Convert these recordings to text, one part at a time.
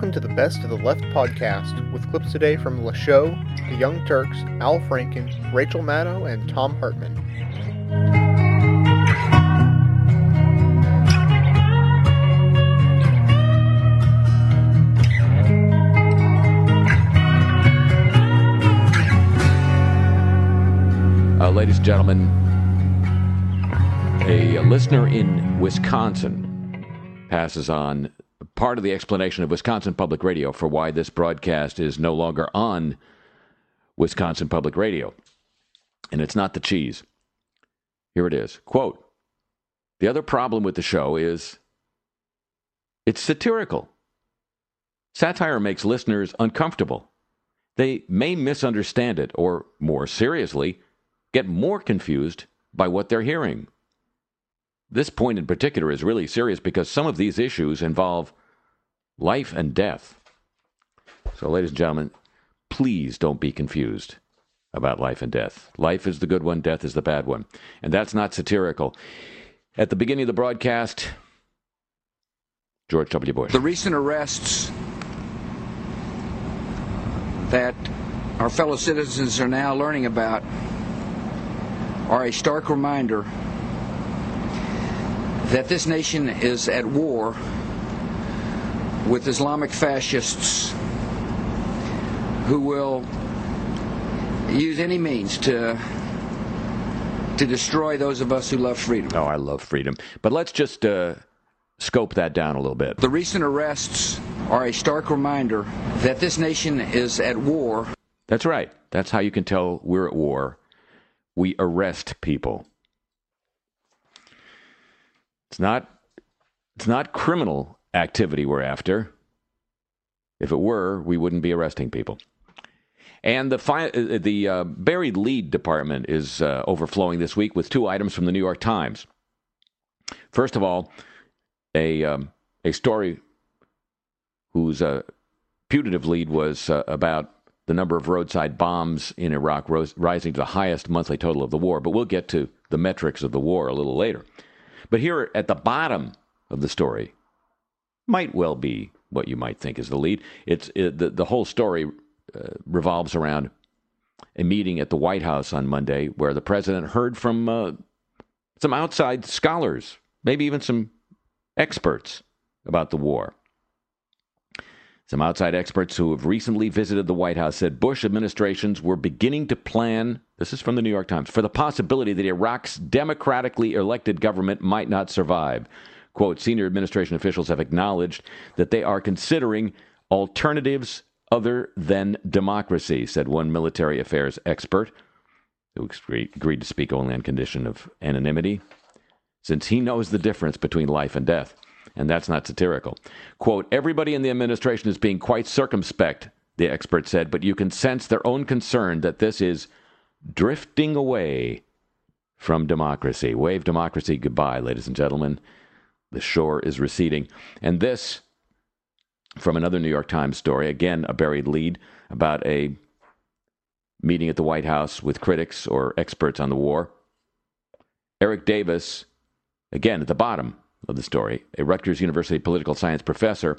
Welcome to the Best of the Left podcast with clips today from Le Show, The Young Turks, Al Franken, Rachel Maddow, and Thom Hartmann. Uh, ladies and gentlemen, a listener in Wisconsin passes on part of the explanation of Wisconsin Public Radio for why this broadcast is no longer on Wisconsin Public Radio. And it's not the cheese. Here it is. Quote The other problem with the show is it's satirical. Satire makes listeners uncomfortable. They may misunderstand it, or more seriously, get more confused by what they're hearing. This point in particular is really serious because some of these issues involve life and death. So, ladies and gentlemen, please don't be confused about life and death. Life is the good one, death is the bad one. And that's not satirical. At the beginning of the broadcast, George W. Bush. The recent arrests that our fellow citizens are now learning about are a stark reminder that this nation is at war with Islamic fascists who will use any means to to destroy those of us who love freedom. Oh, I love freedom. But let's just uh, scope that down a little bit. The recent arrests are a stark reminder that this nation is at war. That's right. That's how you can tell we're at war we arrest people. Not it's not criminal activity we're after. If it were, we wouldn't be arresting people. And the fi- uh, the uh, buried lead department is uh, overflowing this week with two items from the New York Times. First of all, a um, a story whose uh, putative lead was uh, about the number of roadside bombs in Iraq rose, rising to the highest monthly total of the war. But we'll get to the metrics of the war a little later. But here at the bottom of the story might well be what you might think is the lead. It's it, the the whole story uh, revolves around a meeting at the White House on Monday where the president heard from uh, some outside scholars, maybe even some experts about the war. Some outside experts who have recently visited the White House said Bush administrations were beginning to plan, this is from the New York Times, for the possibility that Iraq's democratically elected government might not survive. Quote, senior administration officials have acknowledged that they are considering alternatives other than democracy, said one military affairs expert who agreed to speak only on condition of anonymity, since he knows the difference between life and death and that's not satirical. Quote, everybody in the administration is being quite circumspect, the expert said, but you can sense their own concern that this is drifting away from democracy. Wave democracy goodbye, ladies and gentlemen. The shore is receding. And this, from another New York Times story, again, a buried lead about a meeting at the White House with critics or experts on the war. Eric Davis, again at the bottom, of the story, a Rutgers University political science professor,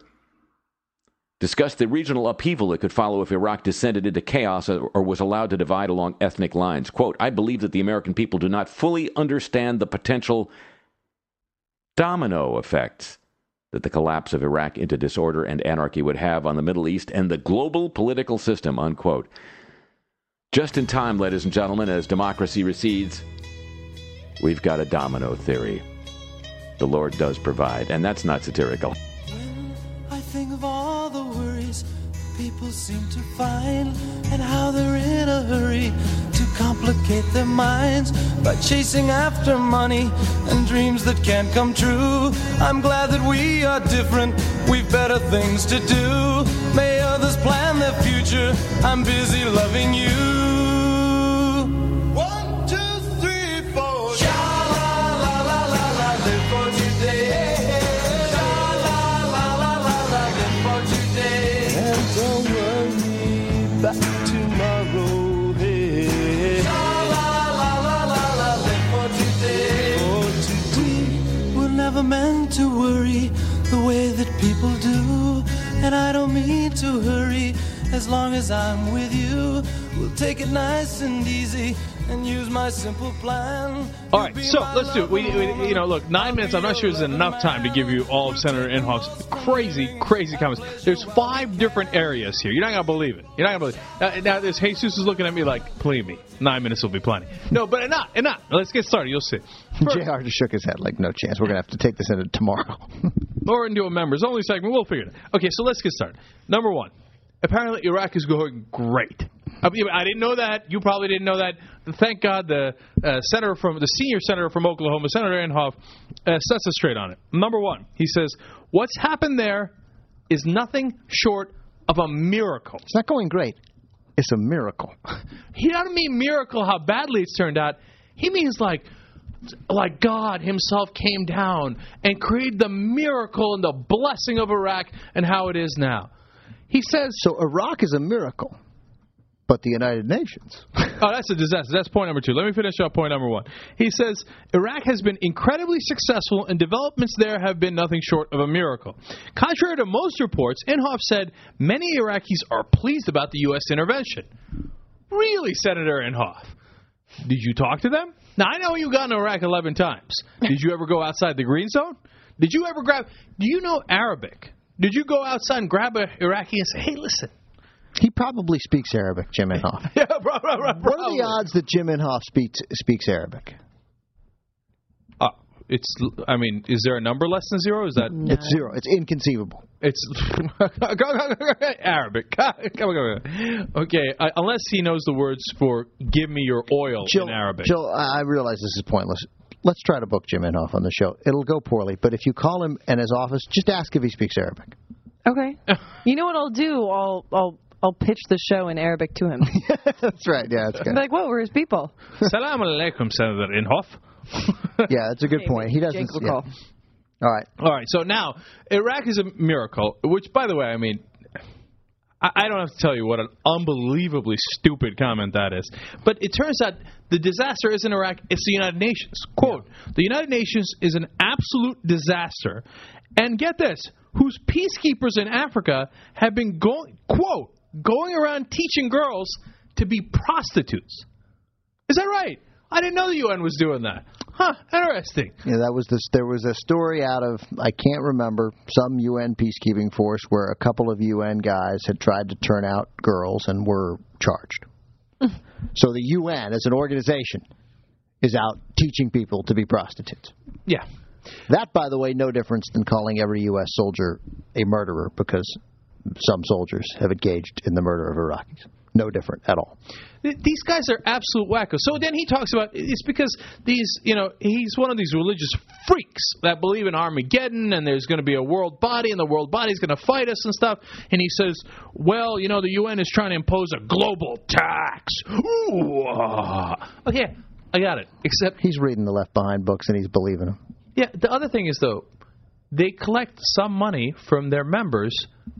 discussed the regional upheaval that could follow if Iraq descended into chaos or was allowed to divide along ethnic lines. Quote, I believe that the American people do not fully understand the potential domino effects that the collapse of Iraq into disorder and anarchy would have on the Middle East and the global political system, unquote. Just in time, ladies and gentlemen, as democracy recedes, we've got a domino theory the Lord does provide, and that's not satirical. People seem to find, and how they're in a hurry to complicate their minds by chasing after money and dreams that can't come true. I'm glad that we are different, we've better things to do. May others plan their future, I'm busy loving you. Meant to worry the way that people do. And I don't mean to hurry as long as I'm with you. We'll take it nice and easy and use my simple plan. All right, so let's do it. We, we, you know, look, nine minutes. I'm not sure is enough time to give you all of Senator Inhofe's crazy, crazy comments. There's five different areas here. You're not gonna believe it. You're not gonna believe. It. Now, now this Jesus is looking at me like, believe me, nine minutes will be plenty. No, but not, and not. Let's get started. You'll see. JR just shook his head like, no chance. We're going to have to take this into tomorrow. or into a members only segment. We'll figure it out. Okay, so let's get started. Number one, apparently Iraq is going great. I, didn't know that. You probably didn't know that. Thank God the uh, senator from the senior senator from Oklahoma, Senator Inhofe, uh, sets us straight on it. Number one, he says what's happened there is nothing short of a miracle. It's not going great. It's a miracle. He doesn't mean miracle how badly it's turned out. He means like like God Himself came down and created the miracle and the blessing of Iraq and how it is now. He says so. Iraq is a miracle, but the United Nations. oh, that's a disaster. That's point number two. Let me finish up point number one. He says Iraq has been incredibly successful, and developments there have been nothing short of a miracle. Contrary to most reports, Inhofe said many Iraqis are pleased about the U.S. intervention. Really, Senator Inhofe? Did you talk to them? Now I know you got in Iraq eleven times. Did you ever go outside the green zone? Did you ever grab? Do you know Arabic? Did you go outside and grab an Iraqi and say, "Hey, listen"? He probably speaks Arabic, Jim Inhofe. yeah, bro, bro, bro, What are the odds that Jim Inhofe speaks speaks Arabic? Uh, it's. I mean, is there a number less than zero? Is that? It's zero. It's inconceivable. It's Arabic. Come on, come on. Okay, uh, unless he knows the words for "Give me your oil" Jill, in Arabic. Jill, I realize this is pointless. Let's try to book Jim Inhofe on the show. It'll go poorly, but if you call him in his office, just ask if he speaks Arabic. Okay. you know what I'll do? I'll I'll I'll pitch the show in Arabic to him. that's right. Yeah, that's good. like, what were his people? Salam alaikum, Senator Inhofe. yeah, that's a good point. He doesn't. Jake will yeah. call. All right. All right. So now Iraq is a miracle. Which, by the way, I mean, I, I don't have to tell you what an unbelievably stupid comment that is. But it turns out the disaster isn't Iraq; it's the United Nations. Quote: The United Nations is an absolute disaster, and get this, whose peacekeepers in Africa have been going quote going around teaching girls to be prostitutes. Is that right? I didn't know the UN was doing that. Huh, interesting. Yeah, that was this. There was a story out of I can't remember some UN peacekeeping force where a couple of UN guys had tried to turn out girls and were charged. so the UN, as an organization, is out teaching people to be prostitutes. Yeah. That, by the way, no difference than calling every U.S. soldier a murderer because some soldiers have engaged in the murder of Iraqis. No different at all. These guys are absolute wackos. So then he talks about it's because these, you know, he's one of these religious freaks that believe in Armageddon and there's going to be a world body and the world body is going to fight us and stuff. And he says, well, you know, the UN is trying to impose a global tax. Ooh. Okay, I got it. Except He's reading the Left Behind books and he's believing them. Yeah, the other thing is though, they collect some money from their members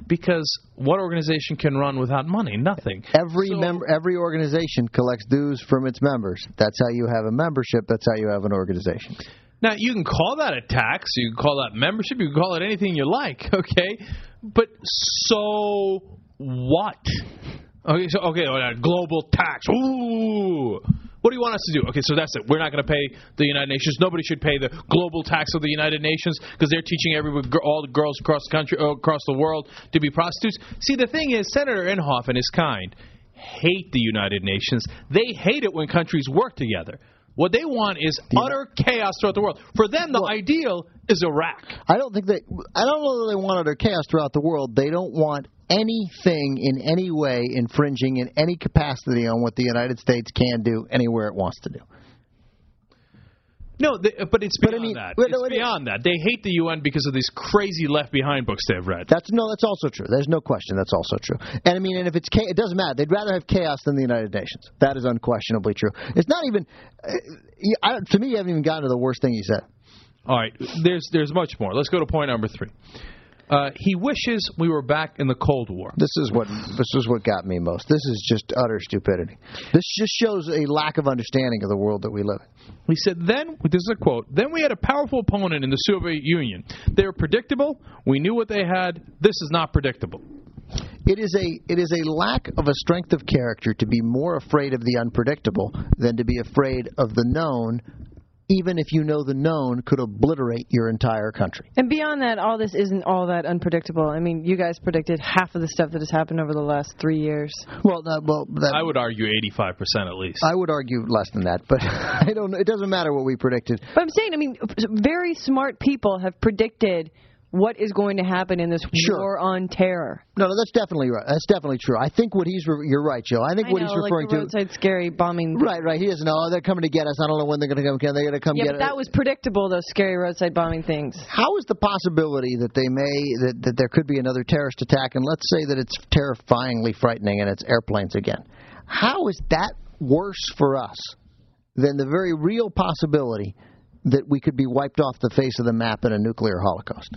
because what organization can run without money? Nothing. Every So- member, every organization collects dues from its members. That's how you have a membership. That's how you have an organization. Now you can call that a tax, you can call that membership, you can call it anything you like, okay? But so what? Okay, so okay, global tax. Ooh. What do you want us to do? Okay, so that's it. We're not going to pay the United Nations. Nobody should pay the global tax of the United Nations because they're teaching everybody, all the girls across the country, uh, across the world, to be prostitutes. See, the thing is, Senator Inhofe and his kind hate the United Nations. They hate it when countries work together. What they want is utter chaos throughout the world. For them, the ideal is Iraq. I don't think they. I don't know that they want utter chaos throughout the world. They don't want anything in any way infringing in any capacity on what the United States can do anywhere it wants to do. No, they, but it's But I beyond mean- that. it's no, it beyond that. They hate the UN because of these crazy left behind books they've read. That's no. That's also true. There's no question. That's also true. And I mean, and if it's it doesn't matter. They'd rather have chaos than the United Nations. That is unquestionably true. It's not even. Uh, to me, you haven't even gotten to the worst thing he said. All right, there's there's much more. Let's go to point number three. Uh, he wishes we were back in the Cold War. This is what this is what got me most. This is just utter stupidity. This just shows a lack of understanding of the world that we live in. He said, then, this is a quote, then we had a powerful opponent in the Soviet Union. They were predictable. We knew what they had. This is not predictable. It is a it is a lack of a strength of character to be more afraid of the unpredictable than to be afraid of the known, even if you know the known could obliterate your entire country. And beyond that, all this isn't all that unpredictable. I mean, you guys predicted half of the stuff that has happened over the last three years. Well, that, well, that, I would argue 85% at least. I would argue less than that, but I don't. It doesn't matter what we predicted. But I'm saying, I mean, very smart people have predicted what is going to happen in this Sure. war on terror. No, no, that's definitely right. That's definitely true. I think what he's. Re- you're right, Joe. I think I what know, he's referring like the to. roadside scary bombing. Right, right. He doesn't know. Oh, they're coming to get us. I don't know when they're going to come. They're going to come Yeah, get but that was predictable. Those scary roadside bombing things. How is the possibility that they may that, that there could be another terrorist attack, and let's say that it's terrifyingly frightening and it's airplanes again? How is that worse for us than the very real possibility that we could be wiped off the face of the map in a nuclear holocaust?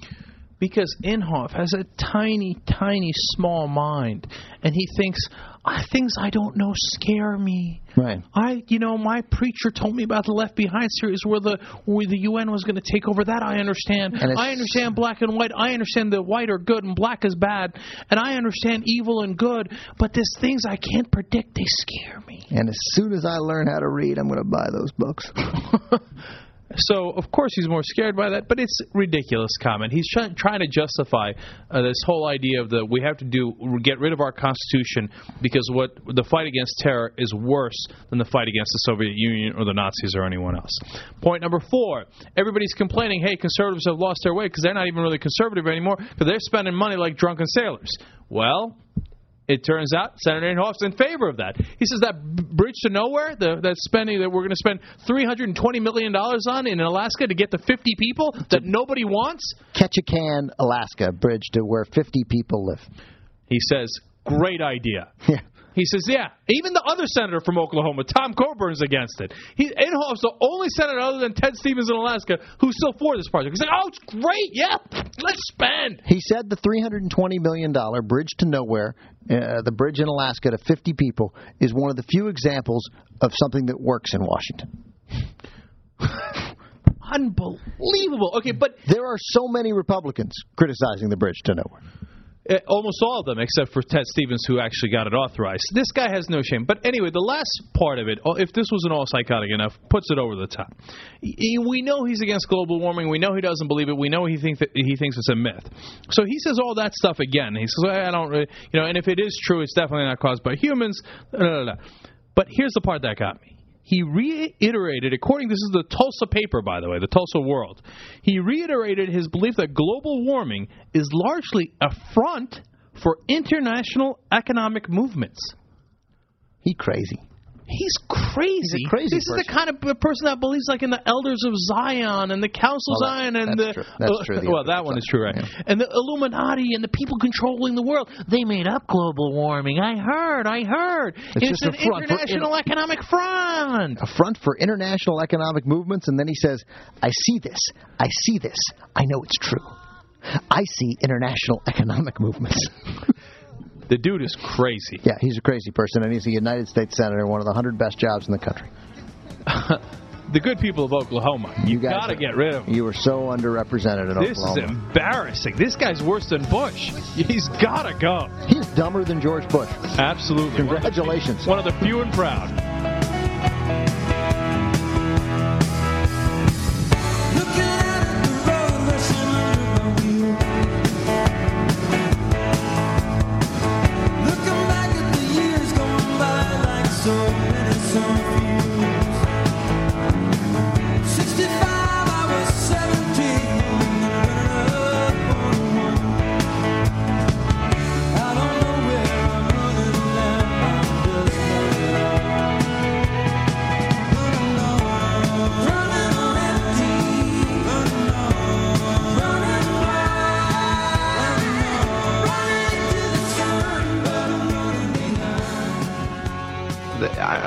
because Inhofe has a tiny, tiny, small mind, and he thinks ah, things I don't know scare me. Right. I, you know, my preacher told me about the Left Behind series where the where the UN was going to take over. That I understand. And I understand black and white. I understand that white are good and black is bad, and I understand evil and good. But there's things I can't predict. They scare me. And as soon as I learn how to read, I'm going to buy those books. So of course he's more scared by that, but it's ridiculous comment. He's try- trying to justify uh, this whole idea of the we have to do get rid of our constitution because what the fight against terror is worse than the fight against the Soviet Union or the Nazis or anyone else. Point number four: everybody's complaining, hey, conservatives have lost their way because they're not even really conservative anymore because they're spending money like drunken sailors. Well, it turns out Senator Inhofe's in favor of that. He says that bridge to nowhere, the, that spending that we're going to spend 320 million dollars on in Alaska to get the 50 people that nobody wants. Ketchikan, Alaska, bridge to where 50 people live. He says, great idea. Yeah. He says, yeah. Even the other senator from Oklahoma, Tom Coburn's against it. He, Inhofe's the only senator other than Ted Stevens in Alaska who's still for this project. He's like, oh, it's great. Yeah, let's spend. He said the $320 million bridge to nowhere, uh, the bridge in Alaska to 50 people, is one of the few examples of something that works in Washington. Unbelievable. Okay, but There are so many Republicans criticizing the bridge to nowhere. Uh, almost all of them, except for Ted Stevens, who actually got it authorized. This guy has no shame. But anyway, the last part of it, oh, if this wasn't all psychotic enough, puts it over the top. We know he's against global warming. We know he doesn't believe it. We know he thinks that he thinks it's a myth. So he says all that stuff again. He says, "I don't, really, you know," and if it is true, it's definitely not caused by humans. da, da, da. But here's the part that got me he reiterated, according this is the Tulsa paper, by the way, the Tulsa World. He reiterated his belief that global warming is largely a front for international economic movements. He crazy. He's crazy. He's crazy this is the kind of person that believes like in the elders of Zion and the Council of Well, that- Zion and the true. That's true, the well, that one is true, right? Yeah. And the Illuminati and the people controlling the world. They made up global warming. I heard. I heard. It's It's, just a an front for international economic front. A front for international economic movements, and then he says, I see this. I see this. I know it's true. I see international economic movements. The dude is crazy. yeah, he's a crazy person, and he's a United States Senator, one of the 100 best jobs in the country. The good people of Oklahoma. You, guys gotta are- get rid of him. You were so underrepresented in Oklahoma. This is embarrassing. This guy's worse than Bush. He's gotta go. He's dumber than George Bush. Absolutely. Congratulations. One of the few and proud.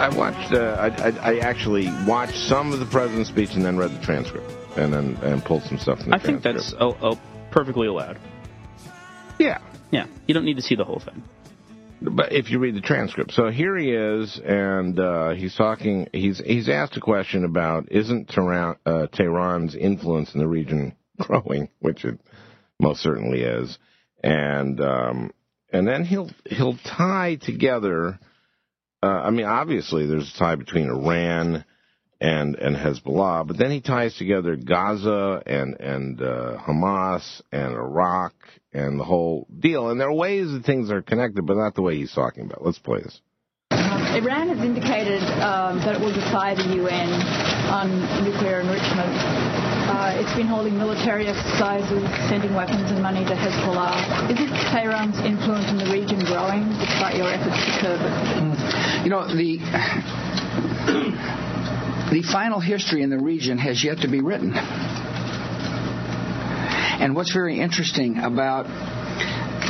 I, watched. Uh, I, I, I actually watched some of the president's speech and then read the transcript and then and pulled some stuff. From the I think that's oh, oh, perfectly allowed. Yeah. Yeah, you don't need to see the whole thing. But if you read the transcript, so here he is, and uh, he's talking. He's he's asked a question about isn't Tehran, uh, Tehran's influence in the region growing, which it most certainly is, and um, and then he'll he'll tie together. Uh, I mean, obviously, there's a tie between Iran and and Hezbollah, but then he ties together Gaza and and uh, Hamas and Iraq and the whole deal. And there are ways that things are connected, but not the way he's talking about. Let's play this. Iran has indicated um, that it will defy the UN on nuclear enrichment. Uh, it's been holding military exercises, sending weapons and money to Hezbollah. Isn't Tehran's influence in the region growing despite your efforts to curb it? You know, the the final history in the region has yet to be written. And what's very interesting about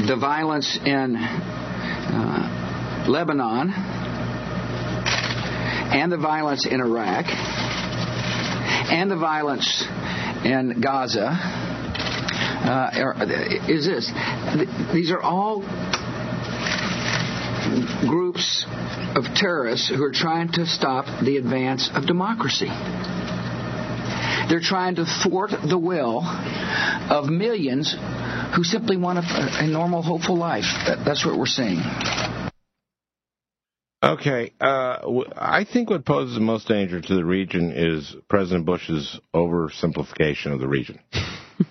the violence in uh, Lebanon and the violence in Iraq and the violence in Gaza uh, is this. These are all groups of terrorists who are trying to stop the advance of democracy. They're trying to thwart the will of millions who simply want a, a normal, hopeful life. That, that's what we're seeing. Okay, uh, I think what poses the most danger to the region is President Bush's oversimplification of the region.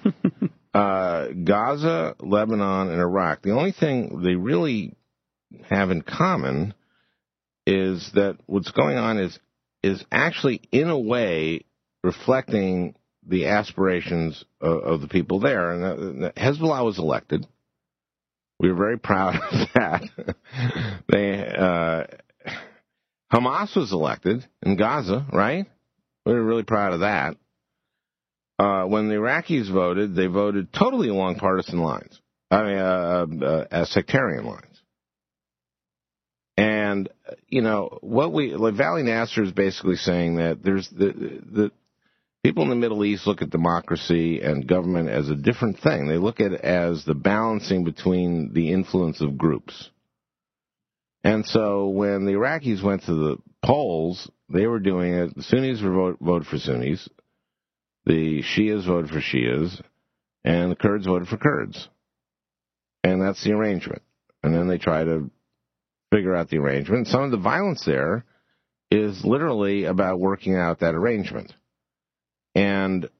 uh, Gaza, Lebanon, and Iraq. The only thing they really have in common is that what's going on is is actually in a way reflecting the aspirations of, of the people there. And uh, Hezbollah was elected. We were very proud of that. they uh, Hamas was elected in Gaza, right? We were really proud of that. Uh, when the Iraqis voted, they voted totally along partisan lines. I mean, uh, uh, as sectarian lines. And you know what we like Vali Nasr is basically saying that there's the the people in the Middle East look at democracy and government as a different thing. They look at it as the balancing between the influence of groups. And so when the Iraqis went to the polls, they were doing it. The Sunnis vote, voted for Sunnis, the Shias voted for Shias, and the Kurds voted for Kurds. And that's the arrangement. And then they try to figure out the arrangement. Some of the violence there is literally about working out that arrangement. And,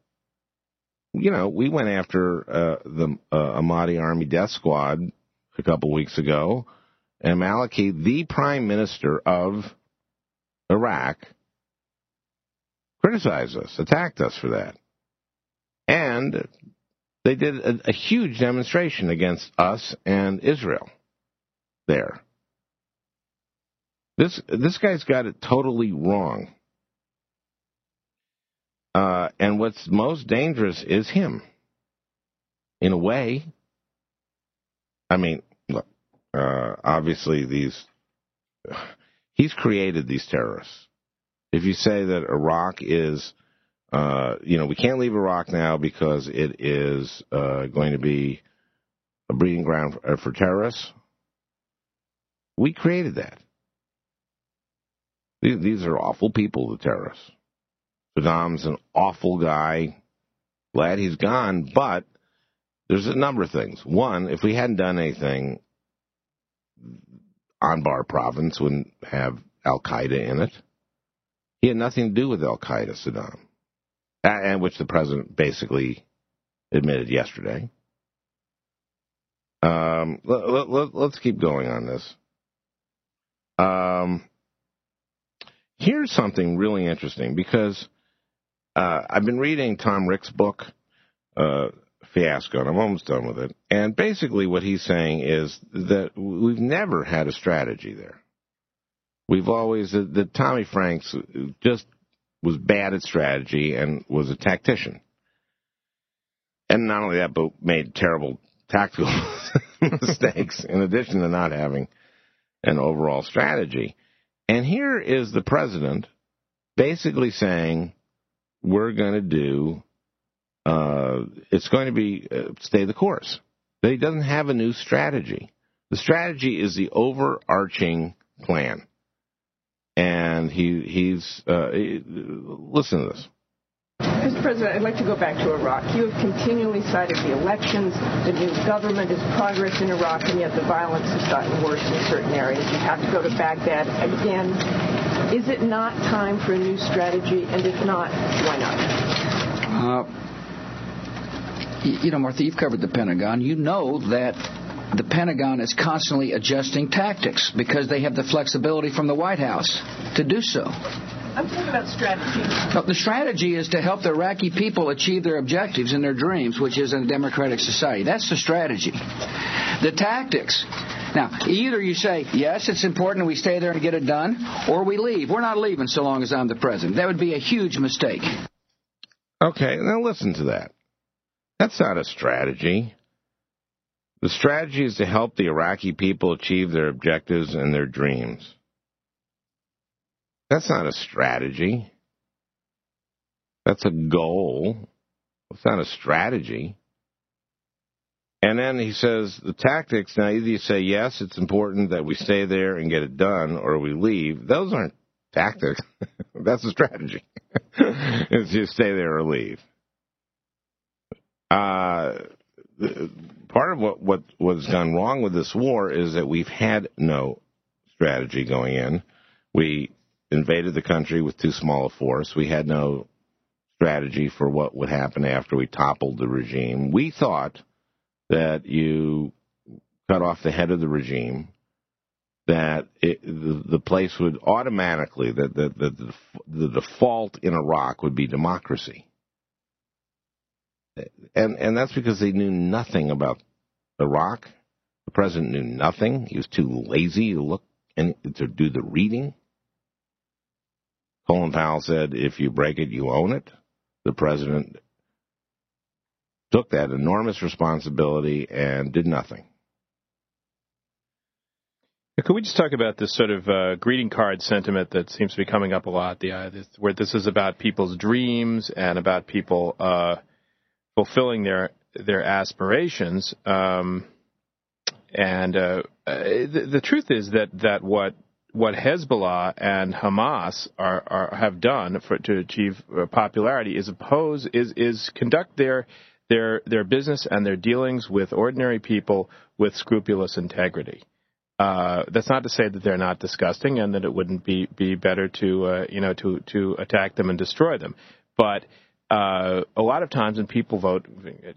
you know, we went after uh, the uh, al-Mahdi Army Death Squad a couple weeks ago, and Maliki, the prime minister of Iraq, criticized us, attacked us for that. And they did a, a huge demonstration against us and Israel there. This this guy's got it totally wrong. Uh, and what's most dangerous is him. In a way. I mean, look, uh, obviously these he's created these terrorists. If you say that Iraq is uh, you know, we can't leave Iraq now because it is uh, going to be a breeding ground for, uh, for terrorists. We created that. These, these are awful people, the terrorists. Saddam's an awful guy. Glad he's gone, but there's a number of things. One, if we hadn't done anything, Anbar province wouldn't have Al Qaeda in it. He had nothing to do with Al Qaeda, Saddam, and which the president basically admitted yesterday. Um, let, let, let's keep going on this. Um, here's something really interesting because uh, I've been reading Tom Ricks' book, uh, Fiasco, and I'm almost done with it. And basically, what he's saying is that we've never had a strategy there. We've always that, that Tommy Franks just was bad at strategy and was a tactician, and not only that, but made terrible tactical mistakes in addition to not having an overall strategy. And here is the president basically saying, we're going to do, uh, it's going to be uh, stay the course. that he doesn't have a new strategy. The strategy is the overarching plan, and he he's uh, he- listen to this. Mr. President, I'd like to go back to Iraq. You have continually cited the elections, the new government is progress in Iraq, and yet the violence has gotten worse in certain areas. You have to go to Baghdad again. Is it not time for a new strategy? And if not, why not? Uh, you know, Martha, you've covered the Pentagon. You know that the Pentagon is constantly adjusting tactics because they have the flexibility from the White House to do so. I'm talking about strategy. No, The strategy is to help the Iraqi people achieve their objectives and their dreams, which is a democratic society. That's the strategy. The tactics. Now, either you say, yes, it's important we stay there and get it done, or we leave. We're not leaving so long as I'm the president. That would be a huge mistake. Okay, now listen to that. That's not a strategy. The strategy is to help the Iraqi people achieve their objectives and their dreams. That's not a strategy. That's a goal. It's not a strategy. And then he says the tactics. Now, either you say, yes, it's important that we stay there and get it done, or we leave. Those aren't tactics. That's a strategy. it's just stay there or leave. Uh, part of what, what what's gone wrong with this war is that we've had no strategy going in. We invaded the country with too small a force. We had no strategy for what would happen after we toppled the regime. We thought that you cut off the head of the regime, that it, the, the place would automatically, that the, the, the, the default in Iraq would be democracy. And, and that's because they knew nothing about Iraq. The president knew nothing. He was too lazy to look and to do the reading. Colin Powell said, if you break it, you own it. The president took that enormous responsibility and did nothing. Could we just talk about this sort of uh, greeting card sentiment that seems to be coming up a lot? The uh, this, where this is about people's dreams and about people uh, fulfilling their their aspirations. Um, and uh, uh, the, the truth is that that what what Hezbollah and Hamas are, are have done for to achieve uh, popularity is oppose is is conduct their their their business and their dealings with ordinary people with scrupulous integrity. Uh, that's not to say that they're not disgusting and that it wouldn't be be better to uh, you know to to attack them and destroy them, but uh, a lot of times when people vote,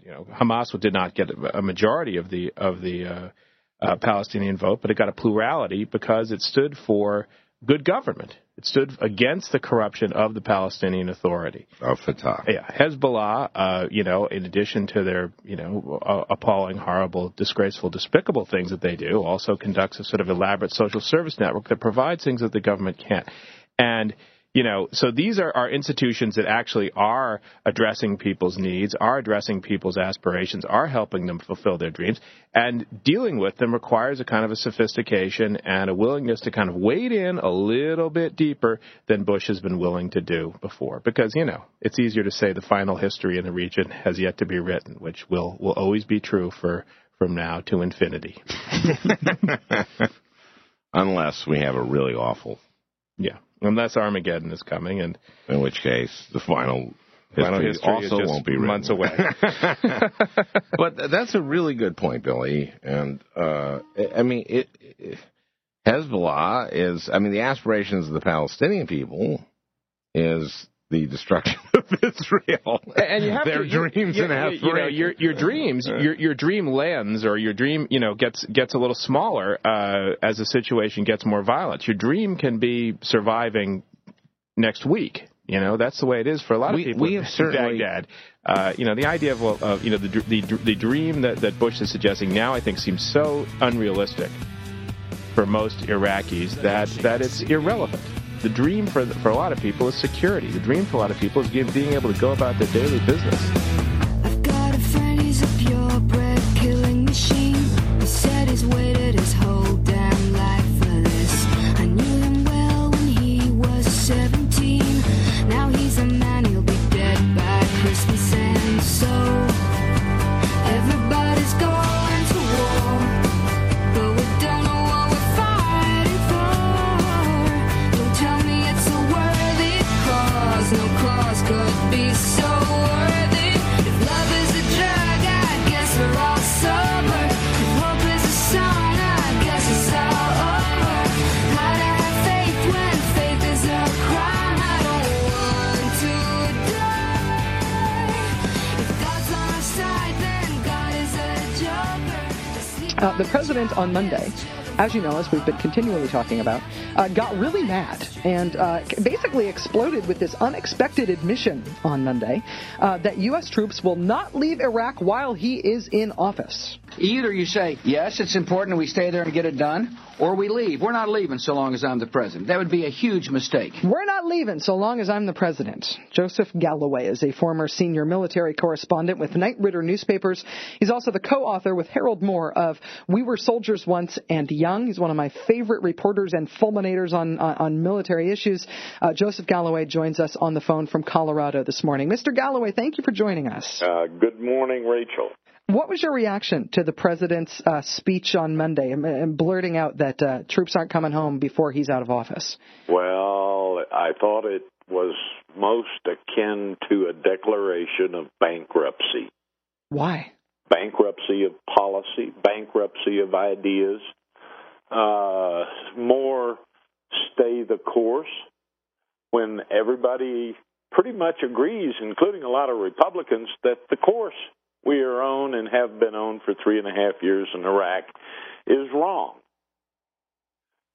you know, Hamas did not get a majority of the of the uh, Palestinian vote, but it got a plurality because it stood for good government. It stood against the corruption of the Palestinian Authority. Of Fatah. Yeah, Hezbollah, uh, you know, in addition to their, you know, uh, appalling, horrible, disgraceful, despicable things that they do, also conducts a sort of elaborate social service network that provides things that the government can't. And you know, so these are, are institutions that actually are addressing people's needs, are addressing people's aspirations, are helping them fulfill their dreams, and dealing with them requires a kind of a sophistication and a willingness to kind of wade in a little bit deeper than Bush has been willing to do before. Because, you know, it's easier to say the final history in the region has yet to be written, which will, will always be true for from now to infinity. Unless we have a really awful. Yeah, unless Armageddon is coming, and in which case the final Final history history is also just won't be written. months away. but that's a really good point, Billy. And uh, I mean, it, it, Hezbollah is. I mean, the aspirations of the Palestinian people is the destruction of Israel. and you have their to, dreams you, and you, you know, your your dreams, your your dream lens or your dream, you know, gets gets a little smaller uh, as the situation gets more violent. Your dream can be surviving next week. You know, that's the way it is for a lot We- of people we have certainly- Baghdad. Uh, you know, the idea of, well, of you know the the the dream that that Bush is suggesting now, I think, seems so unrealistic for most Iraqis that that it's irrelevant. The dream for for a lot of people is security. The dream for a lot of people is being able to go about their daily business. Got a friend, he's a purebred killing machine. He said he's waited his whole damn life for this. I knew him well when he was 17. Now he's a man, he'll be dead by Christmas. And so the president on Monday, as you know, as we've been continually talking about, uh, got really mad and uh, basically exploded with this unexpected admission on Monday uh, that U.S. troops will not leave Iraq while he is in office. Either you say, yes, it's important we stay there and get it done, or we leave. We're not leaving so long as I'm the president. That would be a huge mistake. We're not leaving so long as I'm the president. Joseph Galloway is a former senior military correspondent with Knight Ridder newspapers. He's also the co-author with Harold Moore of We Were Soldiers Once and Young. He's one of my favorite reporters and fulminators on, on, on military issues. Uh, Joseph Galloway joins us on the phone from Colorado this morning. Mr. Galloway, thank you for joining us. Uh, good morning, Rachel. What was your reaction to the president's uh, speech on Monday and, blurting out that uh, troops aren't coming home before he's out of office? Well, I thought it was most akin to a declaration of bankruptcy. Why? Bankruptcy of policy, bankruptcy of ideas, uh, more stay the course when everybody pretty much agrees, including a lot of Republicans, that the course we are on and have been on for three and a half years in Iraq is wrong.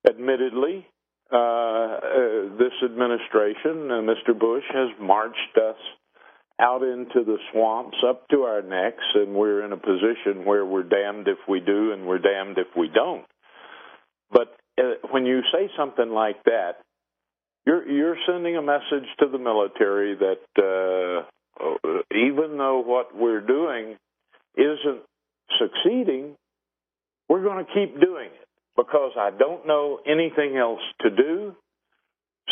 Admittedly, uh, uh, this administration, uh, Mr. Bush, has marched us out into the swamps up to our necks, and we're in a position where we're damned if we do and we're damned if we don't. But uh, when you say something like that, you're you're sending a message to the military that uh, Uh, even though what we're doing isn't succeeding, we're going to keep doing it because I don't know anything else to do.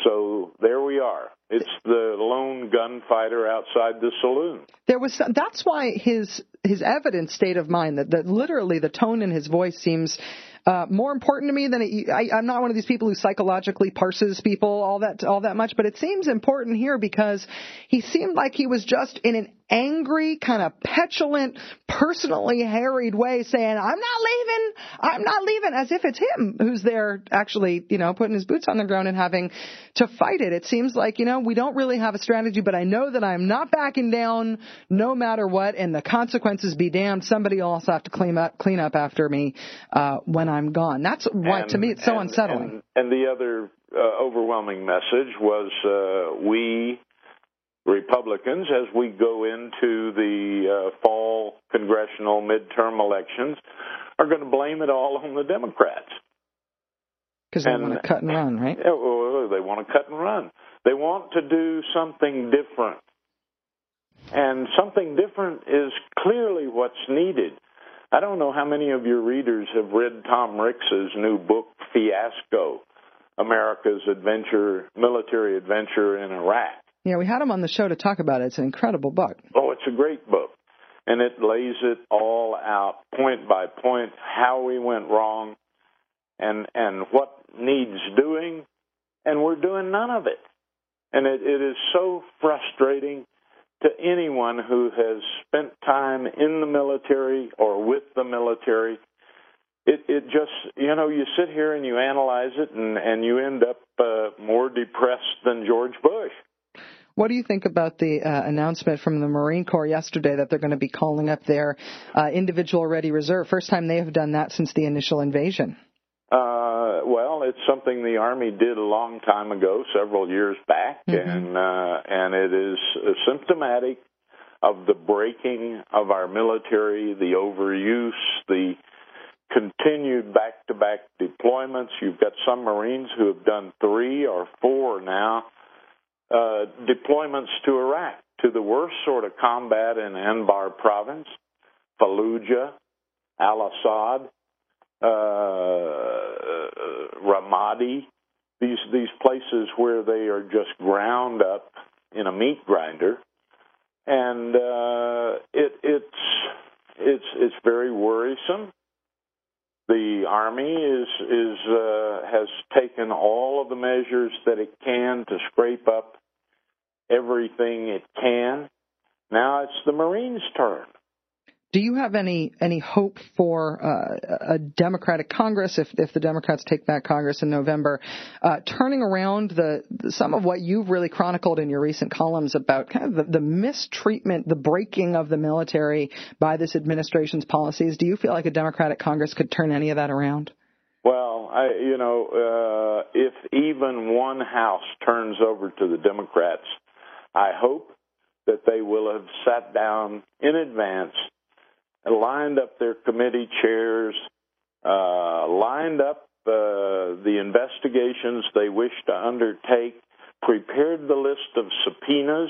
So there we are. It's the lone gunfighter outside the saloon. There was that's why his his evident state of mind that, that literally the tone in his voice seems uh, more important to me than it, I, I'm not one of these people who psychologically parses people all that all that much, but it seems important here because he seemed like he was just in an angry, kind of petulant, personally harried way saying, I'm not leaving, I'm not leaving, as if it's him who's there actually, you know, putting his boots on the ground and having to fight it. It seems like, you know, we don't really have a strategy, but I know that I'm not backing down no matter what, and the consequences be damned. Somebody will also have to clean up, clean up after me uh, when I'm gone. That's why, And- to me, it's so and- unsettling. And, and the other uh, overwhelming message was uh, we Republicans, as we go into the uh, fall congressional midterm elections, are going to blame it all on the Democrats. Because they want to cut and run, right? They want to cut and run. They want to do something different. And something different is clearly what's needed. I don't know how many of your readers have read Tom Ricks's new book, Fiasco America's Adventure, Military Adventure in Iraq. Yeah, we had him on the show to talk about it. It's an incredible book. Oh, it's a great book. And it lays it all out, point by point, how we went wrong and and what needs doing, and we're doing none of it. And it, it is so frustrating to anyone who has spent time in the military or with the military. It it just you know you sit here and you analyze it and and you end up uh, more depressed than George Bush. What do you think about the uh, announcement from the Marine Corps yesterday that they're going to be calling up their uh, individual ready reserve? First time they have done that since the initial invasion. Uh, well, it's something the Army did a long time ago, several years back, Mhm. and uh, and it is symptomatic of the breaking of our military, the overuse, the continued back-to-back deployments. You've got some Marines who have done three or four now uh, deployments to Iraq, to the worst sort of combat in Anbar province, Fallujah, Al-Assad, uh, Ramadi, these these places where they are just ground up in a meat grinder, and uh, it it's it's it's very worrisome. The army is is uh, has taken all of the measures that it can to scrape up everything it can. Now it's the Marines' turn. Do you have any any hope for uh, a Democratic Congress if if the Democrats take back Congress in November, uh, turning around the some of what you've really chronicled in your recent columns about kind of the, the mistreatment, the breaking of the military by this administration's policies? Do you feel like a Democratic Congress could turn any of that around? Well, I, you know, uh, if even one house turns over to the Democrats, I hope that they will have sat down in advance lined up their committee chairs, uh, lined up uh, the investigations they wish to undertake, prepared the list of subpoenas,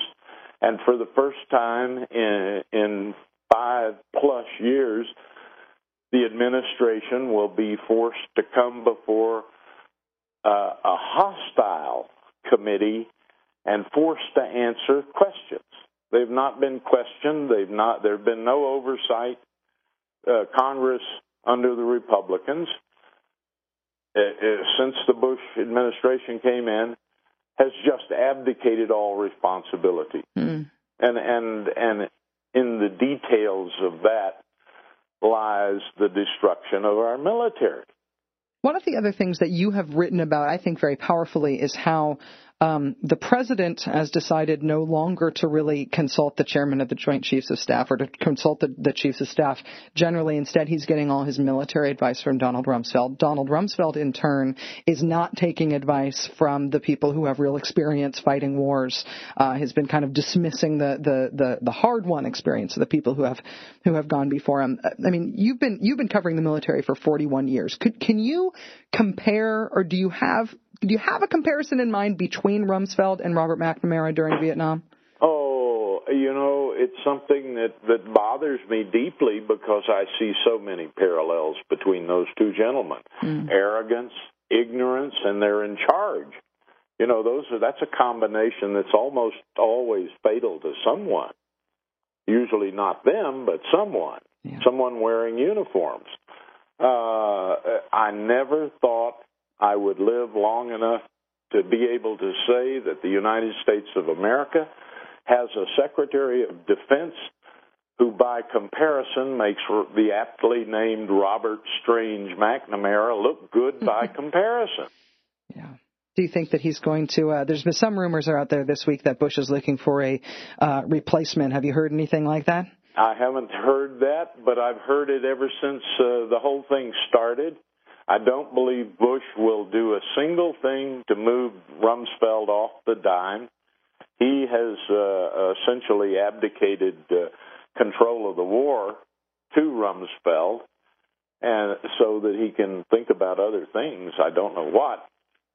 and for the first time in, in five plus years, the administration will be forced to come before uh, a hostile committee and forced to answer questions. They've not been questioned. They've not. There've been no oversight. Uh, Congress under the Republicans, uh, uh, since the Bush administration came in, has just abdicated all responsibility. Mm. And and and in the details of that lies the destruction of our military. One of the other things that you have written about, I think very powerfully, is how um, the president has decided no longer to really consult the chairman of the Joint Chiefs of Staff or to consult the, the chiefs of staff generally. Instead, he's getting all his military advice from Donald Rumsfeld. Donald Rumsfeld, in turn, is not taking advice from the people who have real experience fighting wars. Uh, has been kind of dismissing the, the, the, the hard won experience of the people who have who have gone before him. I mean, you've been you've been covering the military for 41 years. Could can you compare, or do you have do you have a comparison in mind between Rumsfeld and Robert McNamara during Vietnam? Oh, you know, it's something that that bothers me deeply because I see so many parallels between those two gentlemen. Mm. Arrogance, ignorance, and they're in charge. You know, those are that's a combination that's almost always fatal to someone. Usually not them, but someone. Yeah. Someone wearing uniforms. Uh, I never thought I would live long enough to be able to say that the United States of America has a Secretary of Defense who, by comparison, makes the aptly named Robert Strange McNamara look good by comparison. Yeah. Do you think that he's going to? Uh, there's been some rumors are out there this week that Bush is looking for a uh, replacement. Have you heard anything like that? I haven't heard that, but I've heard it ever since uh, the whole thing started. I don't believe Bush will do a single thing to move Rumsfeld off the dime. He has uh, essentially abdicated uh, control of the war to Rumsfeld, and so that he can think about other things. I don't know what,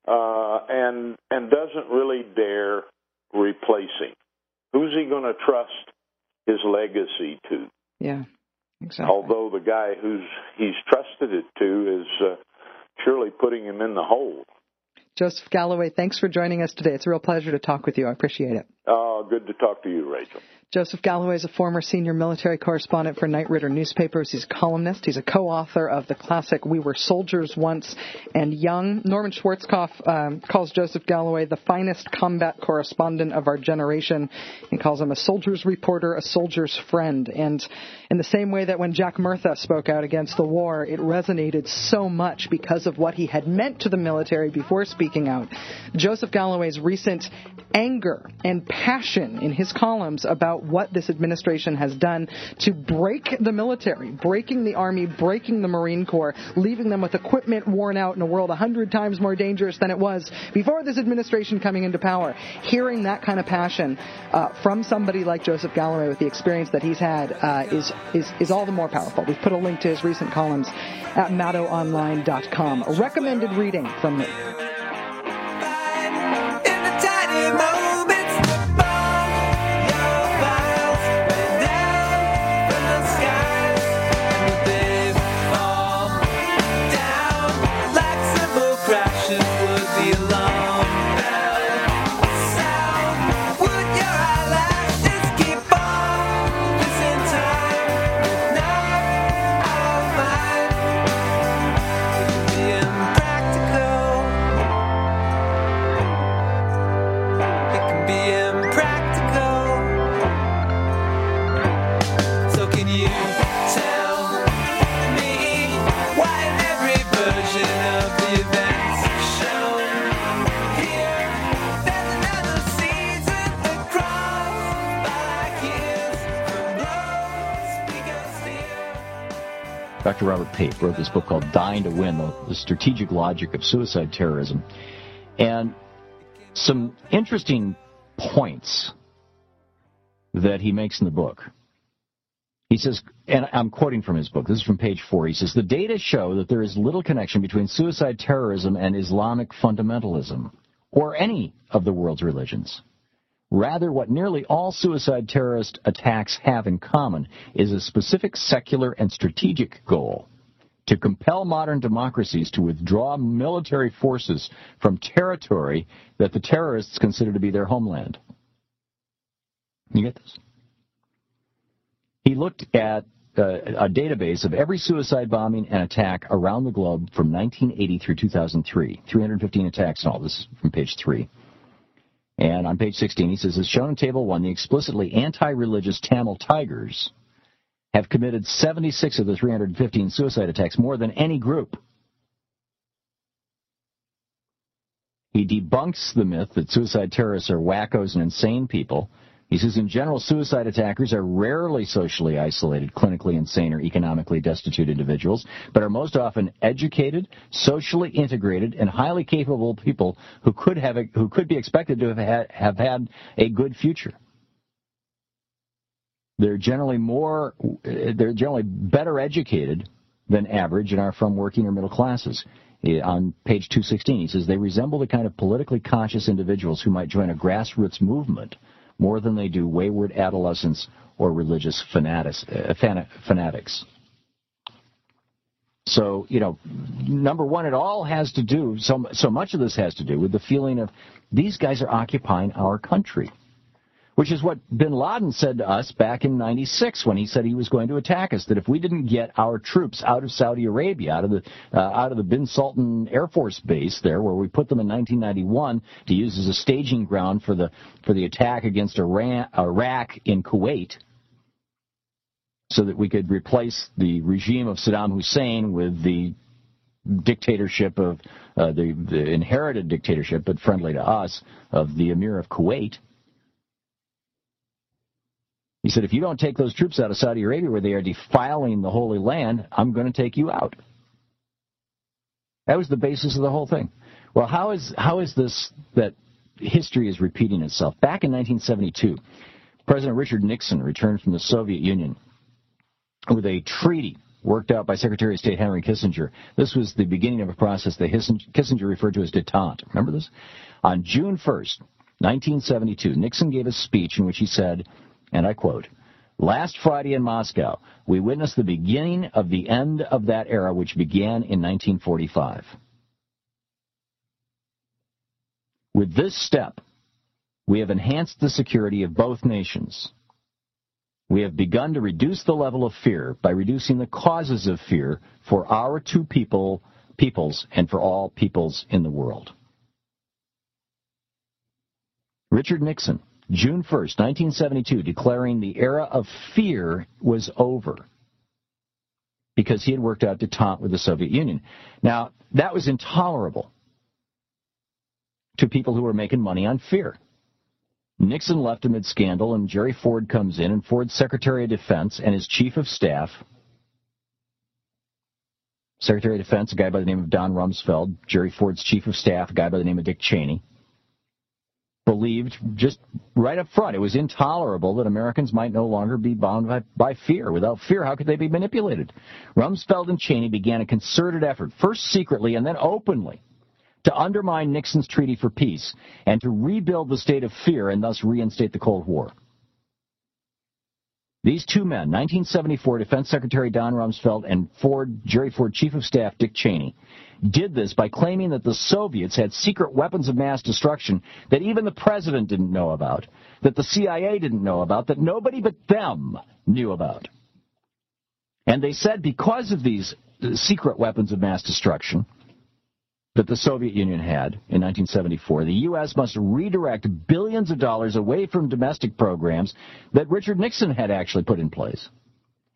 uh, and and doesn't really dare replace him. Who's he going to trust his legacy to? Exactly. Although the guy who's he's trusted it to is uh, surely putting him in the hole. Joseph Galloway, thanks for joining us today. It's a real pleasure to talk with you. I appreciate it. Oh, good to talk to you, Rachel. Joseph Galloway is a former senior military correspondent for Knight Ridder newspapers. He's a columnist. He's a co-author of the classic "We Were Soldiers Once" and "Young." Norman Schwarzkopf um, calls Joseph Galloway the finest combat correspondent of our generation. He calls him a soldier's reporter, a soldier's friend. And in the same way that when Jack Murtha spoke out against the war, it resonated so much because of what he had meant to the military before speaking out. Joseph Galloway's recent anger and passion in his columns about what this administration has done to break the military, breaking the Army, breaking the Marine Corps, leaving them with equipment worn out in a world a hundred times more dangerous than it was before this administration coming into power. Hearing that kind of passion uh, from somebody like Joseph Galloway with the experience that he's had uh, is, is, is all the more powerful. We've put a link to his recent columns at MaddowOnline.com. A recommended reading from me. Dr. Robert Pape wrote this book called Dying to Win the, the Strategic Logic of Suicide Terrorism. And some interesting points that he makes in the book. He says, and I'm quoting from his book, this is from page four. He says, The data show that there is little connection between suicide terrorism and Islamic fundamentalism, or any of the world's religions. Rather, what nearly all suicide terrorist attacks have in common is a specific secular and strategic goal to compel modern democracies to withdraw military forces from territory that the terrorists consider to be their homeland. You get this? He looked at uh, a database of every suicide bombing and attack around the globe from 1980 through 2003. 315 attacks and all. This is from page 3. And on page 16, he says, as shown in Table 1, the explicitly anti-religious Tamil Tigers have committed 76 of the 315 suicide attacks, more than any group. He debunks the myth that suicide terrorists are wackos and insane people he says, in general, suicide attackers are rarely socially isolated, clinically insane, or economically destitute individuals, but are most often educated, socially integrated, and highly capable people who could have a, who could be expected to have had, have had a good future. They're generally more, they're generally better educated than average and are from working or middle classes. Eh, on page 216, he says they resemble the kind of politically conscious individuals who might join a grassroots movement more than they do wayward adolescents or religious fanatics. Uh, fanatics. So, you know, number one, it all has to do, so, so much of this has to do with the feeling of these guys are occupying our country which is what bin Laden said to us back in 96 when he said he was going to attack us, that if we didn't get our troops out of Saudi Arabia, out of the, uh, out of the bin Sultan Air Force Base there, where we put them in 1991 to use as a staging ground for the, for the attack against Iran, Iraq in Kuwait, so that we could replace the regime of Saddam Hussein with the dictatorship of uh, the, the inherited dictatorship, but friendly to us, of the Emir of Kuwait. He said, if you don't take those troops out of Saudi Arabia where they are defiling the Holy Land, I'm going to take you out. That was the basis of the whole thing. Well, how is, how is this that history is repeating itself? Back in 1972, President Richard Nixon returned from the Soviet Union with a treaty worked out by Secretary of State Henry Kissinger. This was the beginning of a process that Kissinger referred to as detente. Remember this? On June 1st, 1972, Nixon gave a speech in which he said, and I quote, Last Friday in Moscow, we witnessed the beginning of the end of that era which began in 1945. With this step, we have enhanced the security of both nations. We have begun to reduce the level of fear by reducing the causes of fear for our two people, peoples and for all peoples in the world. Richard Nixon June 1st, 1972, declaring the era of fear was over because he had worked out detente with the Soviet Union. Now, that was intolerable to people who were making money on fear. Nixon left amid scandal, and Jerry Ford comes in, and Ford's Secretary of Defense and his Chief of Staff, Secretary of Defense, a guy by the name of Don Rumsfeld, Jerry Ford's Chief of Staff, a guy by the name of Dick Cheney, believed just right up front it was intolerable that Americans might no longer be bound by, by fear. Without fear, how could they be manipulated? Rumsfeld and Cheney began a concerted effort, first secretly and then openly, to undermine Nixon's Treaty for Peace and to rebuild the state of fear and thus reinstate the Cold War. These two men, 1974 Defense Secretary Don Rumsfeld and Ford, Jerry Ford Chief of Staff Dick Cheney, did this by claiming that the Soviets had secret weapons of mass destruction that even the president didn't know about, that the CIA didn't know about, that nobody but them knew about. And they said because of these uh, secret weapons of mass destruction that the Soviet Union had in 1974, the U.S. must redirect billions of dollars away from domestic programs that Richard Nixon had actually put in place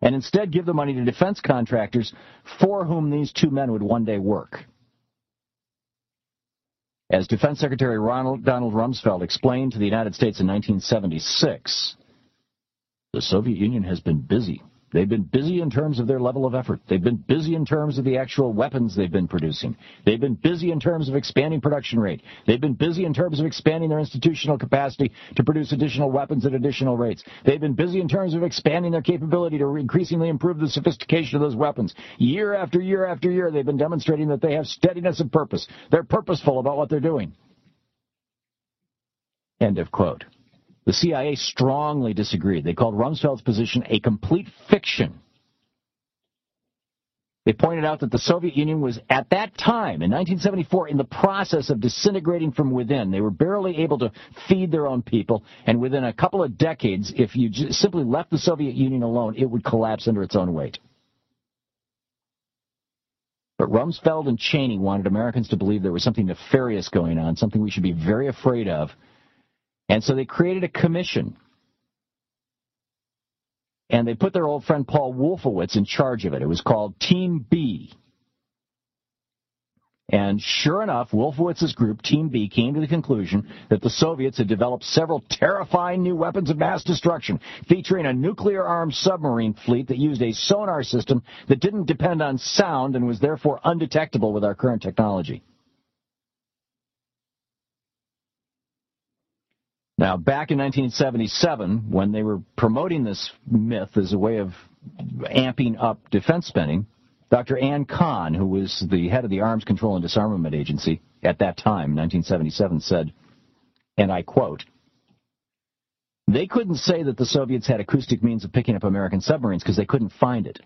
and instead give the money to defense contractors for whom these two men would one day work. As Defense Secretary Ronald, Donald Rumsfeld explained to the United States in 1976, the Soviet Union has been busy They've been busy in terms of their level of effort. They've been busy in terms of the actual weapons they've been producing. They've been busy in terms of expanding production rate. They've been busy in terms of expanding their institutional capacity to produce additional weapons at additional rates. They've been busy in terms of expanding their capability to increasingly improve the sophistication of those weapons. Year after year after year, they've been demonstrating that they have steadiness of purpose. They're purposeful about what they're doing. End of quote. The CIA strongly disagreed. They called Rumsfeld's position a complete fiction. They pointed out that the Soviet Union was at that time, in 1974, in the process of disintegrating from within. They were barely able to feed their own people, and within a couple of decades, if you simply left the Soviet Union alone, it would collapse under its own weight. But Rumsfeld and Cheney wanted Americans to believe there was something nefarious going on, something we should be very afraid of, and so they created a commission. And they put their old friend Paul Wolfowitz in charge of it. It was called Team B. And sure enough, Wolfowitz's group, Team B, came to the conclusion that the Soviets had developed several terrifying new weapons of mass destruction, featuring a nuclear armed submarine fleet that used a sonar system that didn't depend on sound and was therefore undetectable with our current technology. Now, back in 1977, when they were promoting this myth as a way of amping up defense spending, Dr. Anne Cahn, who was the head of the Arms Control and Disarmament Agency at that time, 1977, said, and I quote, they couldn't say that the Soviets had acoustic means of picking up American submarines because they couldn't find it.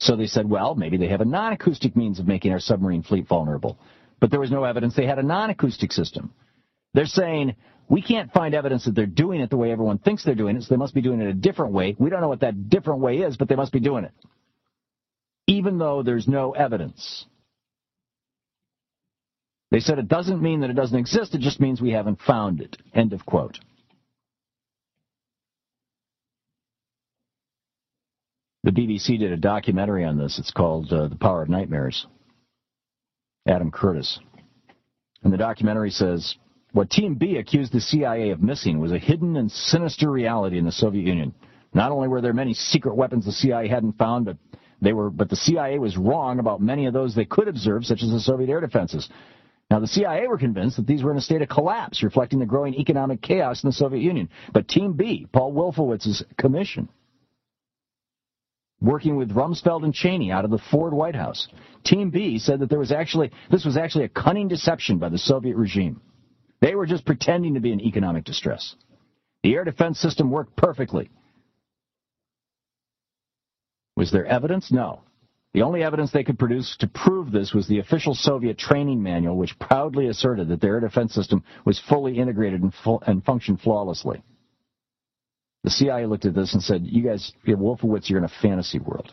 So they said, well, maybe they have a non acoustic means of making our submarine fleet vulnerable. But there was no evidence they had a non acoustic system. They're saying, we can't find evidence that they're doing it the way everyone thinks they're doing it, so they must be doing it a different way. We don't know what that different way is, but they must be doing it. Even though there's no evidence. They said it doesn't mean that it doesn't exist, it just means we haven't found it. End of quote. The BBC did a documentary on this. It's called uh, The Power of Nightmares. Adam Curtis. And the documentary says what Team B accused the CIA of missing was a hidden and sinister reality in the Soviet Union. Not only were there many secret weapons the CIA hadn't found, but they were, but the CIA was wrong about many of those they could observe, such as the Soviet air defenses. Now, the CIA were convinced that these were in a state of collapse, reflecting the growing economic chaos in the Soviet Union. But Team B, Paul Wolfowitz's commission, working with Rumsfeld and Cheney out of the Ford White House, Team B said that there was actually this was actually a cunning deception by the Soviet regime. They were just pretending to be in economic distress. The air defense system worked perfectly. Was there evidence? No. The only evidence they could produce to prove this was the official Soviet training manual, which proudly asserted that their air defense system was fully integrated and, full, and functioned flawlessly. The CIA looked at this and said, You guys, Wolfowitz, you're in a fantasy world.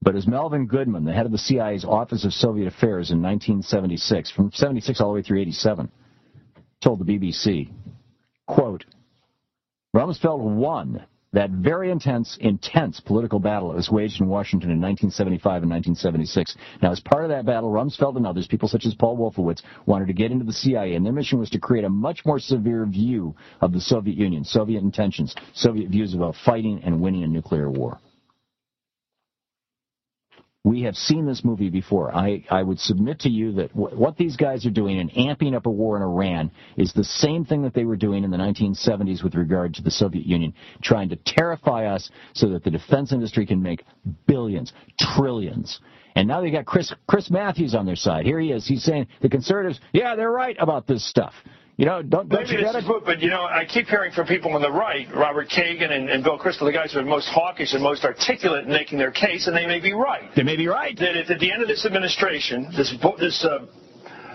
But as Melvin Goodman, the head of the CIA's Office of Soviet Affairs in 1976, from 76 all the way through 87, told the BBC, quote, Rumsfeld won that very intense, intense political battle that was waged in Washington in 1975 and 1976. Now, as part of that battle, Rumsfeld and others, people such as Paul Wolfowitz, wanted to get into the CIA, and their mission was to create a much more severe view of the Soviet Union, Soviet intentions, Soviet views about fighting and winning a nuclear war. We have seen this movie before. I, I would submit to you that w- what these guys are doing in amping up a war in Iran is the same thing that they were doing in the 1970s with regard to the Soviet Union, trying to terrify us so that the defense industry can make billions, trillions. And now they got Chris Chris Matthews on their side. Here he is. He's saying the conservatives, yeah, they're right about this stuff. You know, don't, don't Maybe you this gotta, but you know, I keep hearing from people on the right, Robert Kagan and, and Bill Kristol, the guys who are most hawkish and most articulate in making their case, and they may be right. They may be right. That if at the end of this administration, this this uh,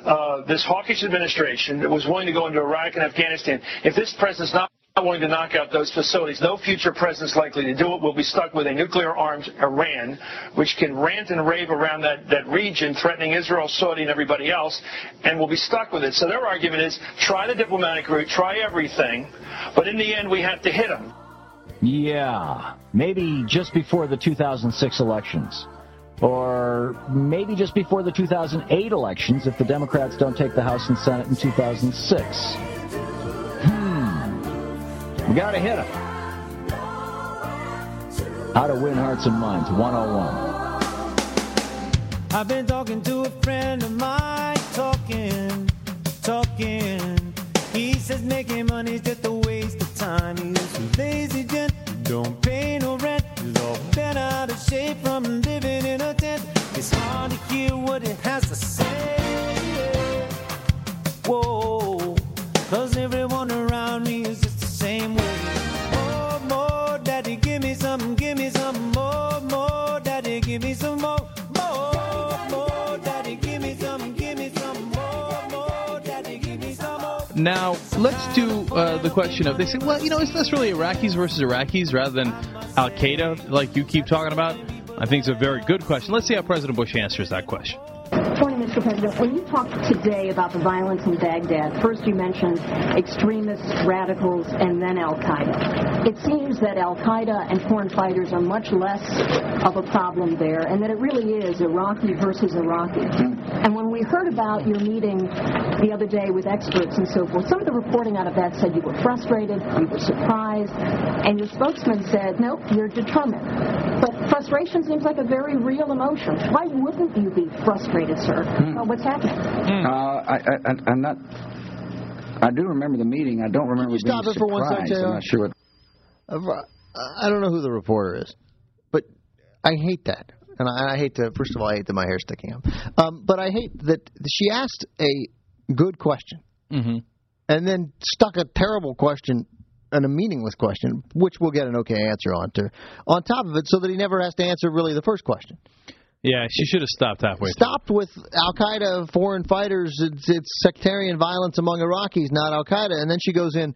uh, this hawkish administration that was willing to go into Iraq and Afghanistan, if this president's not willing to knock out those facilities, no future president's likely to do it. We'll be stuck with a nuclear-armed Iran, which can rant and rave around that, that region, threatening Israel, Saudi, and everybody else, and we'll be stuck with it. So their argument is, try the diplomatic route, try everything, but in the end, we have to hit them. Yeah, maybe just before the 2006 elections. Or maybe just before the 2008 elections if the Democrats don't take the House and Senate in 2006. We gotta hit them. How to Win Hearts and Minds 101. I've been talking to a friend of mine, talking, talking. He says making money's just a waste of time. He's a lazy gent, don't pay no rent. He's all bent out of shape from living in a tent. It's hard to hear what he has to say. Whoa, cause everyone around me is just same way. More, more, daddy, give me some, give me some more, more, daddy, give me some more. Now, let's do uh, the question of they say, well, you know, isn't this really Iraqis versus Iraqis rather than Al Qaeda, like you keep talking about? I think it's a very good question. Let's see how President Bush answers that question. Mr. President. When you talked today about the violence in Baghdad, first you mentioned extremists, radicals, and then Al Qaeda. It seems that Al Qaeda and foreign fighters are much less of a problem there, and that it really is Iraqi versus Iraqi. Mm-hmm. And when we heard about your meeting the other day with experts and so forth, some of the reporting out of that said you were frustrated, you were surprised, and your spokesman said, nope, you're determined. But frustration seems like a very real emotion. Why wouldn't you be frustrated, sir? Well, what's happening? Uh, I, I, I- I'm not. I do remember the meeting. I don't remember being Stop it for one surprised. I'm not sure what. Uh, I don't know who the reporter is, but I hate that. And I, I hate to, first of all, I hate that my hair's sticking up. Um, but I hate that she asked a good question Mm-hmm. and then stuck a terrible question and a meaningless question, which we'll get an okay answer on to, on top of it, so that he never has to answer really the first question. Yeah, she should have stopped halfway. Stopped with Al Qaeda, foreign fighters, it's, it's sectarian violence among Iraqis, not Al Qaeda. And then she goes in,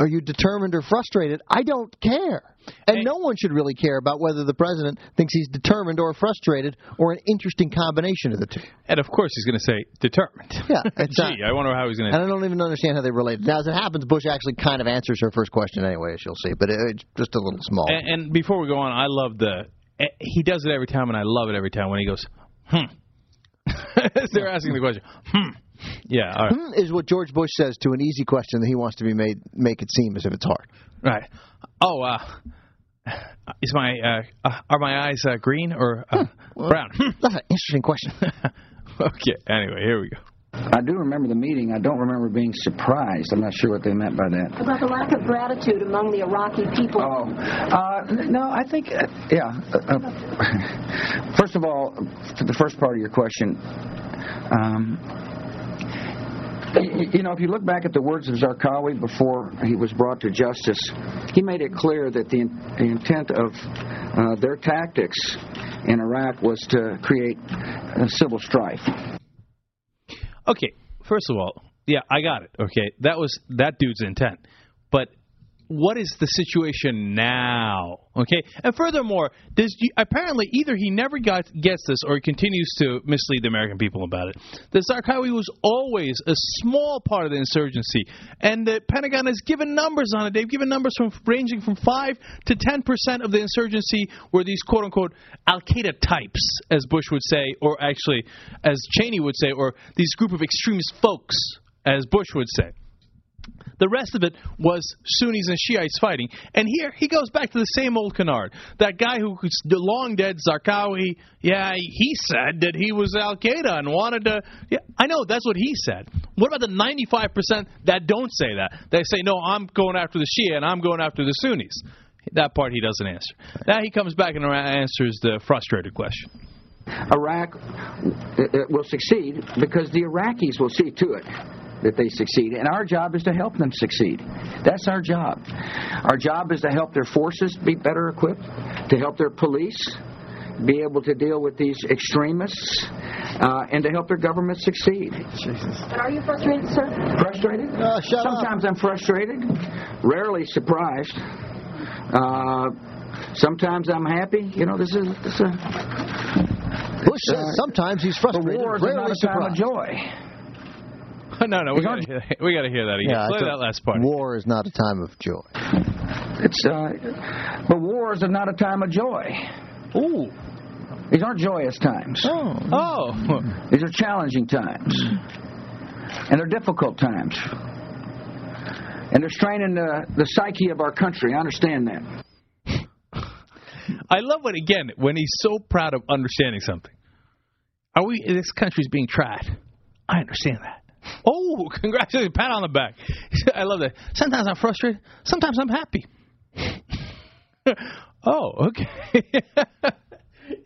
Are you determined or frustrated? I don't care. And no one should really care about whether the president thinks he's determined or frustrated or an interesting combination of the two. And of course, he's going to say determined. Yeah, Gee, I wonder how he's going to. And. I don't even understand how they relate. Now, as it happens, Bush actually kind of answers her first question anyway, as you'll see, but it- it's just a little small. And, and before we go on, I love the. eh, He does it every time, and I love it every time when he goes, hmm. As They're asking the question, hmm. Yeah, all right. Hmm is what George Bush says to an easy question that he wants to be made make it seem as if it's hard. Right. Oh, uh, is my uh, uh, are my eyes uh, green or uh, brown? That's an interesting question. okay. Anyway, here we go. I do remember the meeting. I don't remember being surprised. I'm not sure what they meant by that. About the lack of gratitude among the Iraqi people. Oh, uh, no, I think, uh, yeah. Uh, uh, first of all, to the first part of your question, um, y- you know, if you look back at the words of Zarqawi before he was brought to justice, he made it clear that the, in- the intent of uh, their tactics in Iraq was to create uh, civil strife. Okay, first of all, yeah, I got it. Okay, that was that dude's intent. But what is the situation now? Okay, and furthermore, apparently either he never got gets this or he continues to mislead the American people about it. The Zarqawi was always a small part of the insurgency, and the Pentagon has given numbers on it. They've given numbers from ranging from five to ten percent of the insurgency were these quote unquote Al Qaeda types, as Bush would say, or actually as Cheney would say, or these group of extremist folks, as Bush would say. The rest of it was Sunnis and Shiites fighting. And here he goes back to the same old canard. That guy who the long dead Zarqawi, yeah, he said that he was Al Qaeda and wanted to. Yeah, I know that's what he said. What about the 95% that don't say that? They say, no, I'm going after the Shia and I'm going after the Sunnis. That part he doesn't answer. Now he comes back and answers the frustrated question. Iraq will succeed because the Iraqis will see to it that they succeed. And our job is to help them succeed. That's our job. Our job is to help their forces be better equipped, to help their police be able to deal with these extremists, uh, and to help their government succeed. But are you frustrated, sir? Frustrated? sometimes I'm frustrated, rarely surprised. Uh, sometimes I'm happy. You know, this is. This is Bush says sometimes he's frustrated, The war is rarely not a time of joy. no, no, we got to hear, we got to hear that again. Yeah, Play thought that last part. War is not a time of joy. It's uh, but wars are not a time of joy. Ooh. These aren't joyous times. Oh. Oh. These are challenging times. And they're difficult times. And they're straining the, the psyche of our country. I understand that. I love when again when he's so proud of understanding something. Are we? This country's being tried. I understand that. Oh, congratulations! Pat on the back. I love that. Sometimes I'm frustrated. Sometimes I'm happy. oh, okay.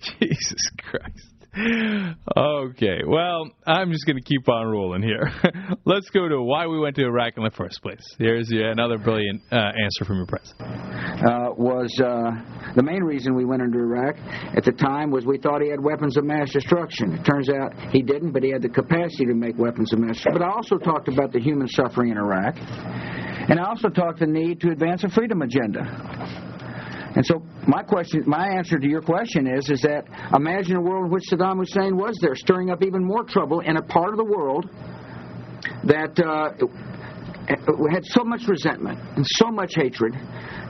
Jesus Christ. Okay, well, I'm just going to keep on rolling here. Let's go to why we went to Iraq in the first place. Here's another brilliant uh, answer from your president. uh, was uh, the main reason we went into Iraq at the time was we thought he had weapons of mass destruction. It turns out he didn't, but he had the capacity to make weapons of mass destruction. But I also talked about the human suffering in Iraq, and I also talked the need to advance a freedom agenda. And so my question, my answer to your question is, is that imagine a world in which Saddam Hussein was there, stirring up even more trouble in a part of the world that uh, had so much resentment and so much hatred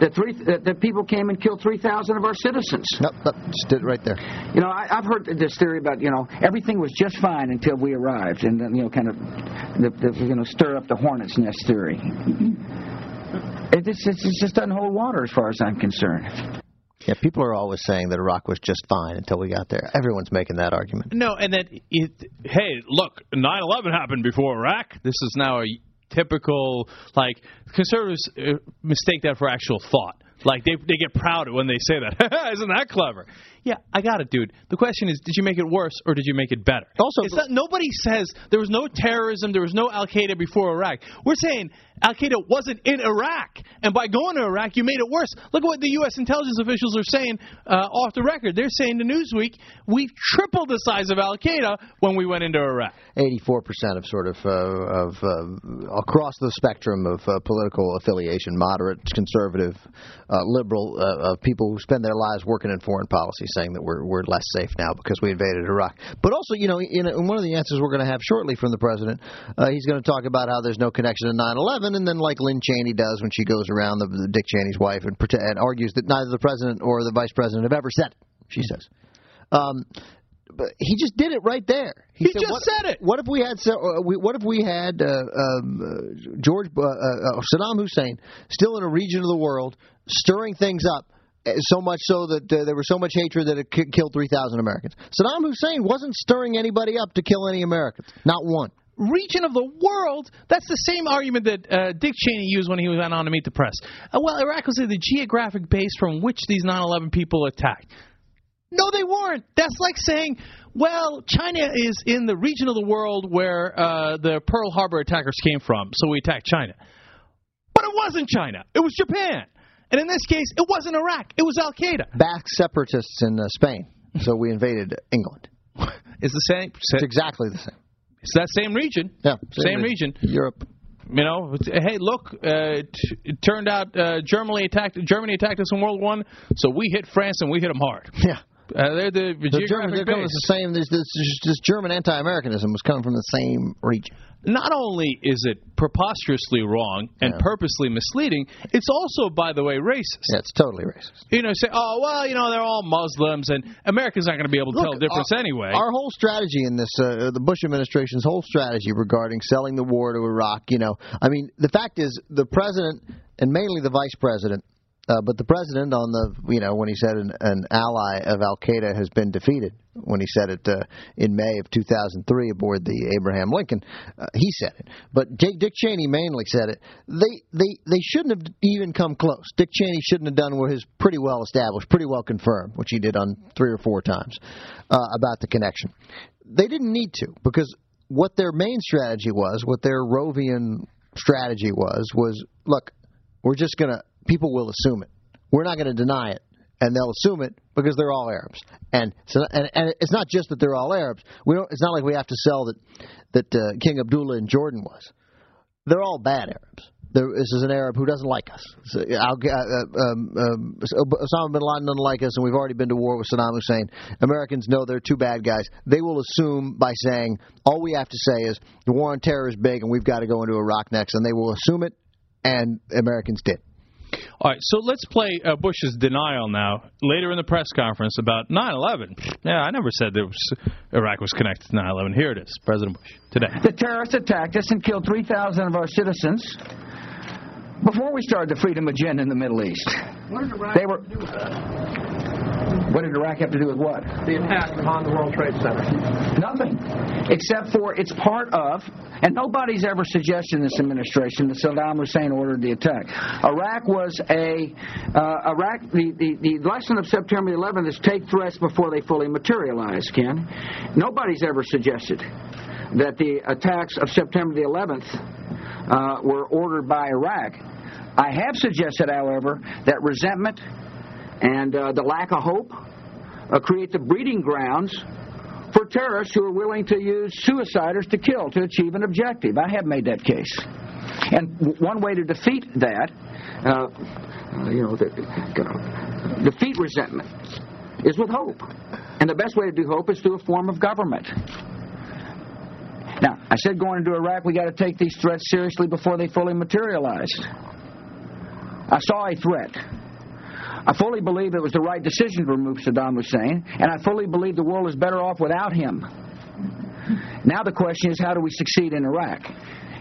that three that, that people came and killed three thousand of our citizens. Nope, nope, just did it right there. You know, I, I've heard this theory about you know everything was just fine until we arrived, and then you know kind of the, the you know stir up the hornet's nest theory. It just, it just doesn't hold water as far as I'm concerned. Yeah, people are always saying that Iraq was just fine until we got there. Everyone's making that argument. No, and that it. Hey, look, 9/11 happened before Iraq. This is now a typical like conservatives uh, mistake that for actual thought. Like they they get proud when they say that. Isn't that clever? Yeah, I got it, dude. The question is, did you make it worse or did you make it better? Also, it's not, nobody says there was no terrorism, there was no Al Qaeda before Iraq. We're saying Al Qaeda wasn't in Iraq, and by going to Iraq, you made it worse. Look at what the U.S. intelligence officials are saying uh, off the record. They're saying to Newsweek, we tripled the size of Al Qaeda when we went into Iraq. 84% of sort of uh, of uh, across the spectrum of uh, political affiliation, moderate, conservative, uh, liberal, uh, of people who spend their lives working in foreign policy, saying that we're we're less safe now because we invaded Iraq. But also, you know, in, in one of the answers we're going to have shortly from the president, uh, he's going to talk about how there's no connection to 9/11, and then like Lynne Cheney does when she goes around the, the Dick Cheney's wife and, and argues that neither the president or the vice president have ever said it. She says. Um, but he just did it right there. He just what, said it. What if we had? Uh, we, what if we had uh, um, uh, George uh, uh, Saddam Hussein still in a region of the world stirring things up? Uh, So much so that uh, there was so much hatred that it ki- killed 3,000 Americans. Saddam Hussein wasn't stirring anybody up to kill any Americans. Not one. region of the world. That's the same argument that uh, Dick Cheney used when he went on to meet the press. Uh, well, Iraq was the geographic base from which these 9/11 people attacked. No, they weren't. That's like saying, well, China is in the region of the world where uh, the Pearl Harbor attackers came from, so we attacked China. But it wasn't China. It was Japan. And in this case, it wasn't Iraq. It was Al Qaeda. Basque separatists in uh, Spain. So we invaded England. It's the same. It's exactly the same. It's that same region. Yeah, Same region. Europe. You know, hey, look, uh, t- it turned out uh, Germany attacked Germany attacked us in World War One, so we hit France and we hit them hard. Yeah. Uh, they're the, The German, they're coming the same. This, this, this German anti-Americanism was coming from the same region. Not only is it preposterously wrong and Yeah. purposely misleading, it's also, by the way, racist. Yeah, it's totally racist. You know, say, oh well, you know, they're all Muslims, and Americans aren't going to be able to Look, tell the difference our, anyway. Our whole strategy in this, uh, the Bush administration's whole strategy regarding selling the war to Iraq, you know, I mean, the fact is, the president and mainly the vice president, uh, but the president on the, you know, when he said an, an ally of Al Qaeda has been defeated, when he said it uh, in May of 2003 aboard the Abraham Lincoln, uh, he said it. But Dick, Dick Cheney mainly said it. They, they, they shouldn't have even come close. Dick Cheney shouldn't have done what is pretty well established, pretty well confirmed, which he did on three or four times uh, about the connection. They didn't need to because what their main strategy was, what their Rovian strategy was, was look, we're just going to, people will assume it. We're not going to deny it. And they'll assume it because they're all Arabs, and so and, and it's not just that they're all Arabs. We don't. It's not like we have to sell that that uh, King Abdullah in Jordan was. They're all bad Arabs. There, this is an Arab who doesn't like us. So, I'll, uh, um, um, Osama bin Laden doesn't like us, and we've already been to war with Saddam Hussein. Americans know they're two bad guys. They will assume by saying all we have to say is the war on terror is big, and we've got to go into Iraq next, and they will assume it. And Americans did. All right, so let's play uh, Bush's denial now. Later in the press conference about 9/11. Yeah, I never said there was, Iraq was connected to 9/11. Here it is, President Bush today. The terrorists attacked us and killed 3,000 of our citizens before we started the freedom agenda in the Middle East. They were What did Iraq have to do with what? The attack on the World Trade Center. Nothing. Except for it's part of, and nobody's ever suggested in this administration that Saddam Hussein ordered the attack. Iraq was a, uh, Iraq, the, the, the lesson of September 11th is take threats before they fully materialize, Ken. Nobody's ever suggested that the attacks of September the 11th uh, were ordered by Iraq. I have suggested, however, that resentment and uh, the lack of hope uh, create the breeding grounds for terrorists who are willing to use suiciders to kill to achieve an objective. I have made that case. And w- one way to defeat that, uh, uh, you know, the, uh, defeat resentment is with hope. And the best way to do hope is through a form of government. Now, I said going into Iraq, we got to take these threats seriously before they fully materialize. I saw a threat. I fully believe it was the right decision to remove Saddam Hussein, and I fully believe the world is better off without him. Now the question is, how do we succeed in Iraq?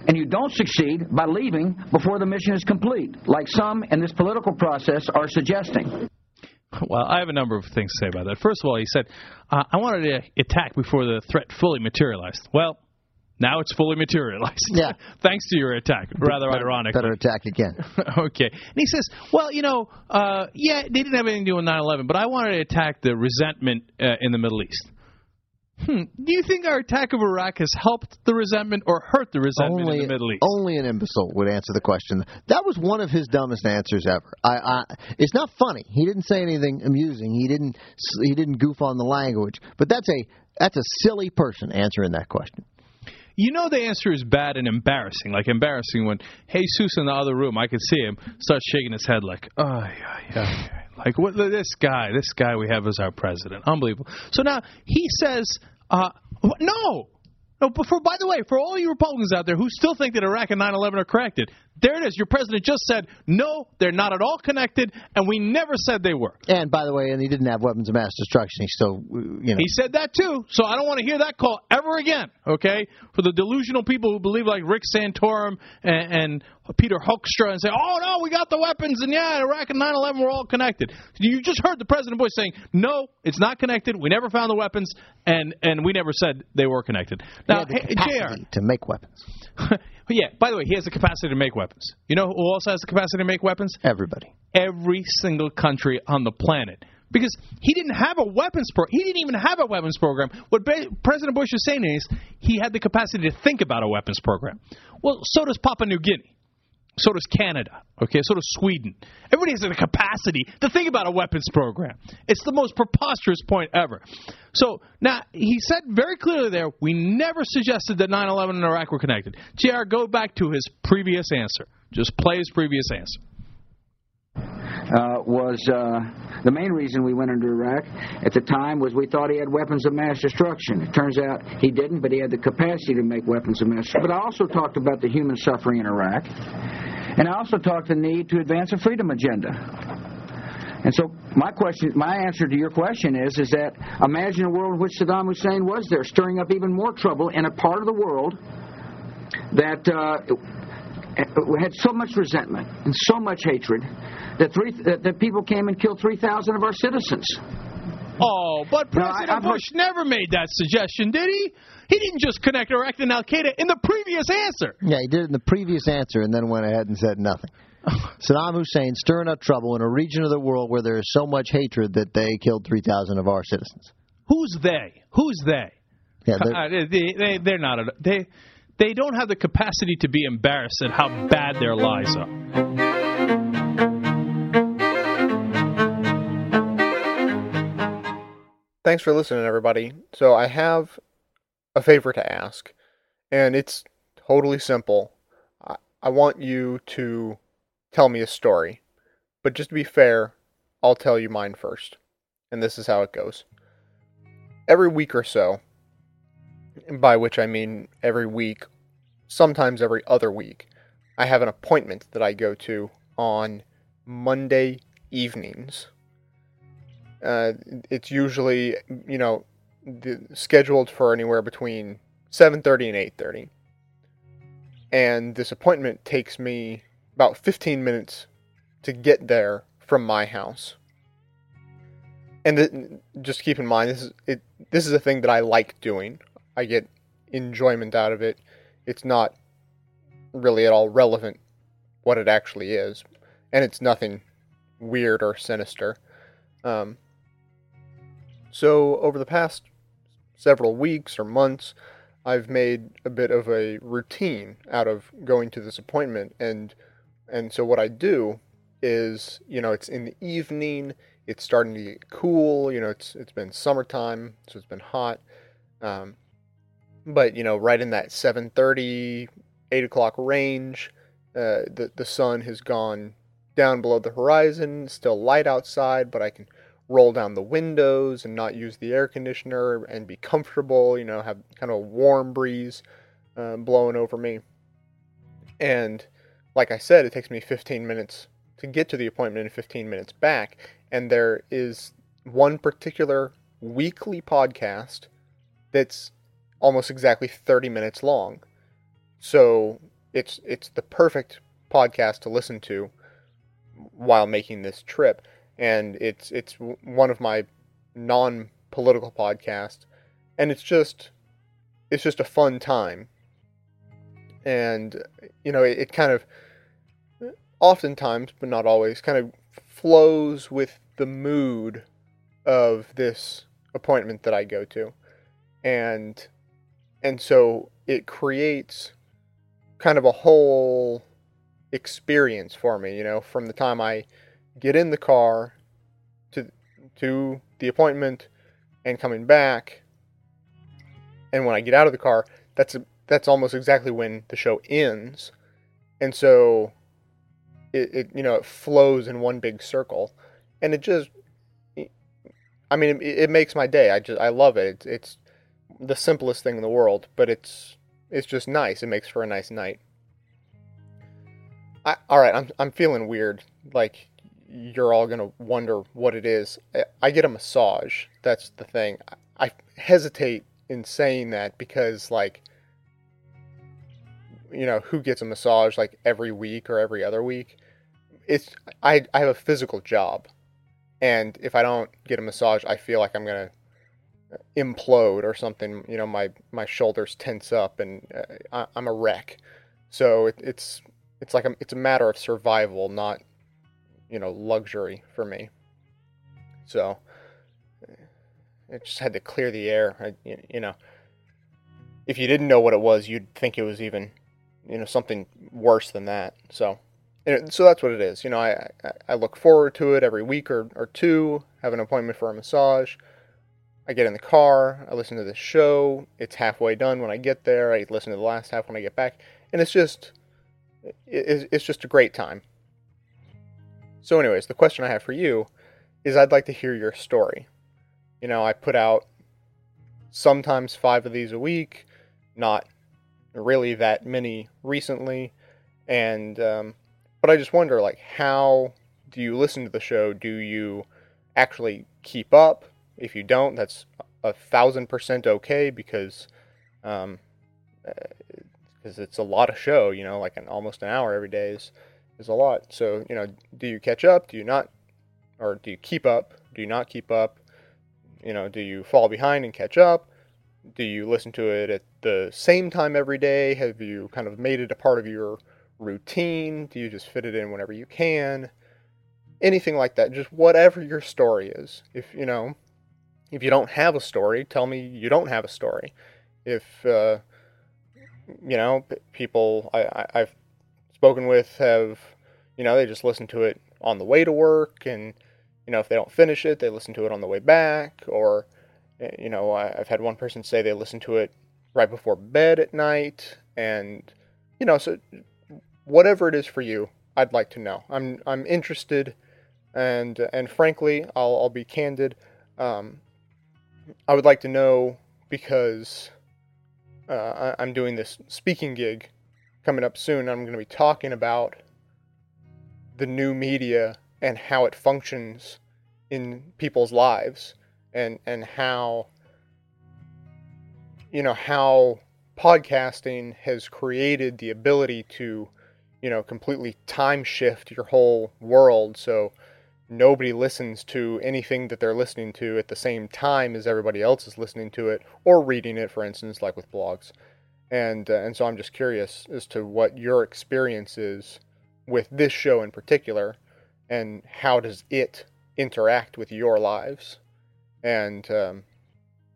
And you don't succeed by leaving before the mission is complete, like some in this political process are suggesting. Well, I have a number of things to say about that. First of all, he said, uh, I wanted to attack before the threat fully materialized. Well, now it's fully materialized. Yeah. Thanks to your attack. Rather Better- ironic. Better attack again. okay. And he says, well, you know, uh, yeah, they didn't have anything to do with 9 11, but I wanted to attack the resentment uh, in the Middle East. Hmm. Do you think our attack of Iraq has helped the resentment or hurt the resentment only, in the Middle East? Only an imbecile would answer the question. That was one of his dumbest answers ever. I, I, it's not funny. He didn't say anything amusing. He didn't. He didn't goof on the language. But that's a that's a silly person answering that question. You know the answer is bad and embarrassing. Like embarrassing when Jesus in the other room, I could see him start shaking his head like, oh yeah, yeah. Like what? This guy, this guy we have as our president, unbelievable. So now he says, uh, no. For, by the way, for all you Republicans out there who still think that Iraq and 9/11 are connected, there it is. Your president just said no, they're not at all connected, and we never said they were. And by the way, and he didn't have weapons of mass destruction. He still, uh, you know. He said that too, so I don't want to hear that call ever again. Okay, for the delusional people who believe like Rick Santorum and, and Peter Hoekstra and say, "Oh no, we got the weapons, and yeah, Iraq and 9/11 were all connected." You just heard the President Bush saying, "No, it's not connected. We never found the weapons, and and we never said they were connected." He Now, hey, capacity to make weapons. Yeah. By the way, he has the capacity to make weapons. You know who also has the capacity to make weapons? Everybody. every single country on the planet. Because he didn't have a weapons pro he didn't even have a weapons program. What ba- President Bush is saying is he had the capacity to think about a weapons program. Well, so does Papua New Guinea. So does Canada. Okay, so does Sweden. Everybody has the capacity to think about a weapons program. It's the most preposterous point ever. So now he said very clearly there, we never suggested that 9/11 and Iraq were connected. Jr. Go back to his previous answer. Just play his previous answer. Uh, was uh, the main reason we went into Iraq at the time was we thought he had weapons of mass destruction. It turns out he didn't, but he had the capacity to make weapons of mass destruction. But I also talked about the human suffering in Iraq, and I also talked the need to advance a freedom agenda. And so my question, my answer to your question is, is that imagine a world in which Saddam Hussein was there, stirring up even more trouble in a part of the world that uh, had so much resentment and so much hatred that three that, that people came and killed three thousand of our citizens. Oh, but No, I- President I've heard- Bush never made that suggestion, did he? He didn't just connect Iraq and Al Qaeda in the previous answer. Yeah, he did it in the previous answer and then went ahead and said nothing. Saddam Hussein stirring up trouble in a region of the world where there is so much hatred that they killed 3,000 of our citizens. Who's they? Who's they? Yeah, they're- Uh, they, they, they're not. a- They, they don't have the capacity to be embarrassed at how bad their lies are. Thanks for listening, everybody. So I have a favor to ask, and it's totally simple. I, I want you to tell me a story, but just to be fair, I'll tell you mine first. And this is how it goes. Every week or so, by which I mean every week, sometimes every other week, I have an appointment that I go to on Monday evenings. Uh, it's usually, you know, the, scheduled for anywhere between 7:30 and 8:30. And this appointment takes me about 15 minutes to get there from my house. and just keep in mind this is it. This is a thing that I like doing. I get enjoyment out of it. It's not really at all relevant what it actually is, and it's nothing weird or sinister. Um, so over the past several weeks or months, I've made a bit of a routine out of going to this appointment, and and so what I do is, you know, it's in the evening. It's starting to get cool. You know, it's it's been summertime, so it's been hot. Um, but you know, right in that 7:30, 8 o'clock range, uh, the the sun has gone down below the horizon. Still light outside, but I can roll down the windows and not use the air conditioner and be comfortable. You know, have kind of a warm breeze uh, blowing over me. And like I said, it takes me 15 minutes to get to the appointment and 15 minutes back. And there is one particular weekly podcast that's almost exactly 30 minutes long. So it's it's the perfect podcast to listen to while making this trip. And it's it's one of my non-political podcasts. And it's just it's just a fun time. And you know it, it kind of oftentimes but not always kind of flows with the mood of this appointment that I go to. And and so it creates kind of a whole experience for me you know from the time I get in the car to to the appointment and coming back. And when I get out of the car that's a, that's almost exactly when the show ends. And so it, it you know it flows in one big circle. And it just I mean it, it makes my day. I just I love it. It's, it's the simplest thing in the world but it's it's just nice it makes for a nice night I, all right I'm I'm feeling weird like you're all to wonder what it is. I get a massage. That's the thing. I hesitate in saying that because, like, you know, who gets a massage like every week or every other week? It's I I have a physical job, and if I don't get a massage, I feel like I'm gonna implode or something. You know, my my shoulders tense up and uh, I, am a wreck. So it, it's it's like a, it's a matter of survival, not you know, luxury for me. So it just had to clear the air. I, you know, if you didn't know what it was, you'd think it was even, you know, something worse than that. So, so that's what it is. You know, I, I look forward to it every week or, or two, have an appointment for a massage. I get in the car, I listen to the show. It's halfway done when I get there. I listen to the last half when I get back. And it's just, it's just a great time. So, anyways, the question I have for you is I'd like to hear your story. You know, I put out sometimes five of these a week, not really that many recently, and um, but I just wonder, like, how do you listen to the show? Do you actually keep up? If you don't, that's a thousand percent okay because um, because uh, it's a lot of show. You know, like an almost an hour every day is is a lot. So, you know, do you catch up? Do you not? Or do you keep up? Do you not keep up? You know, do you fall behind and catch up? Do you listen to it at the same time every day? Have you kind of made it a part of your routine? Do you just fit it in whenever you can? Anything like that. Just whatever your story is. If, you know, if you don't have a story, tell me you don't have a story. If, uh, you know, people, I, I, I've spoken with have, you know, they just listen to it on the way to work, and you know, if they don't finish it, they listen to it on the way back, or eh, you know, I've had one person say they listen to it right before bed at night, and you know, so whatever it is for you, I'd like to know. I'm I'm interested, and and frankly, I'll I'll be candid. Um, I would like to know because uh, I'm doing this speaking gig coming up soon, I'm going to be talking about the new media and how it functions in people's lives and and how you know how podcasting has created the ability to you know completely time shift your whole world. So nobody listens to anything that they're listening to at the same time as everybody else is listening to it or reading it, for instance, like with blogs. And uh, and so I'm just curious as to what your experience is with this show in particular, and how does it interact with your lives. And um,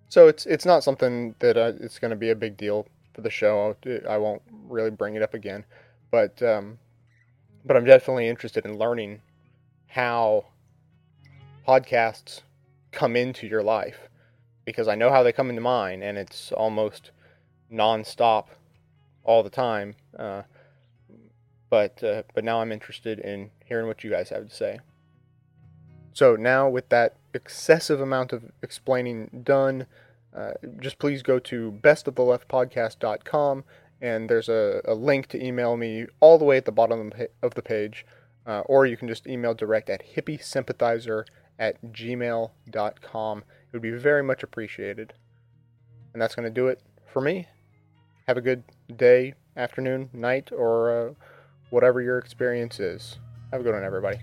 so it's it's not something that uh, it's going to be a big deal for the show. I won't really bring it up again, but um, but I'm definitely interested in learning how podcasts come into your life because I know how they come into mine, and it's almost nonstop all the time. Uh, but uh, but now I'm interested in hearing what you guys have to say. So now, with that excessive amount of explaining done, uh, just please go to bestoftheleftpodcast.com and there's a, a, link to email me all the way at the bottom of the page, uh, or you can just email direct at hippiesympathizer at gmail.com. It would be very much appreciated. And that's going to do it for me. Have a good day, afternoon, night, or uh, whatever your experience is. Have a good one, everybody.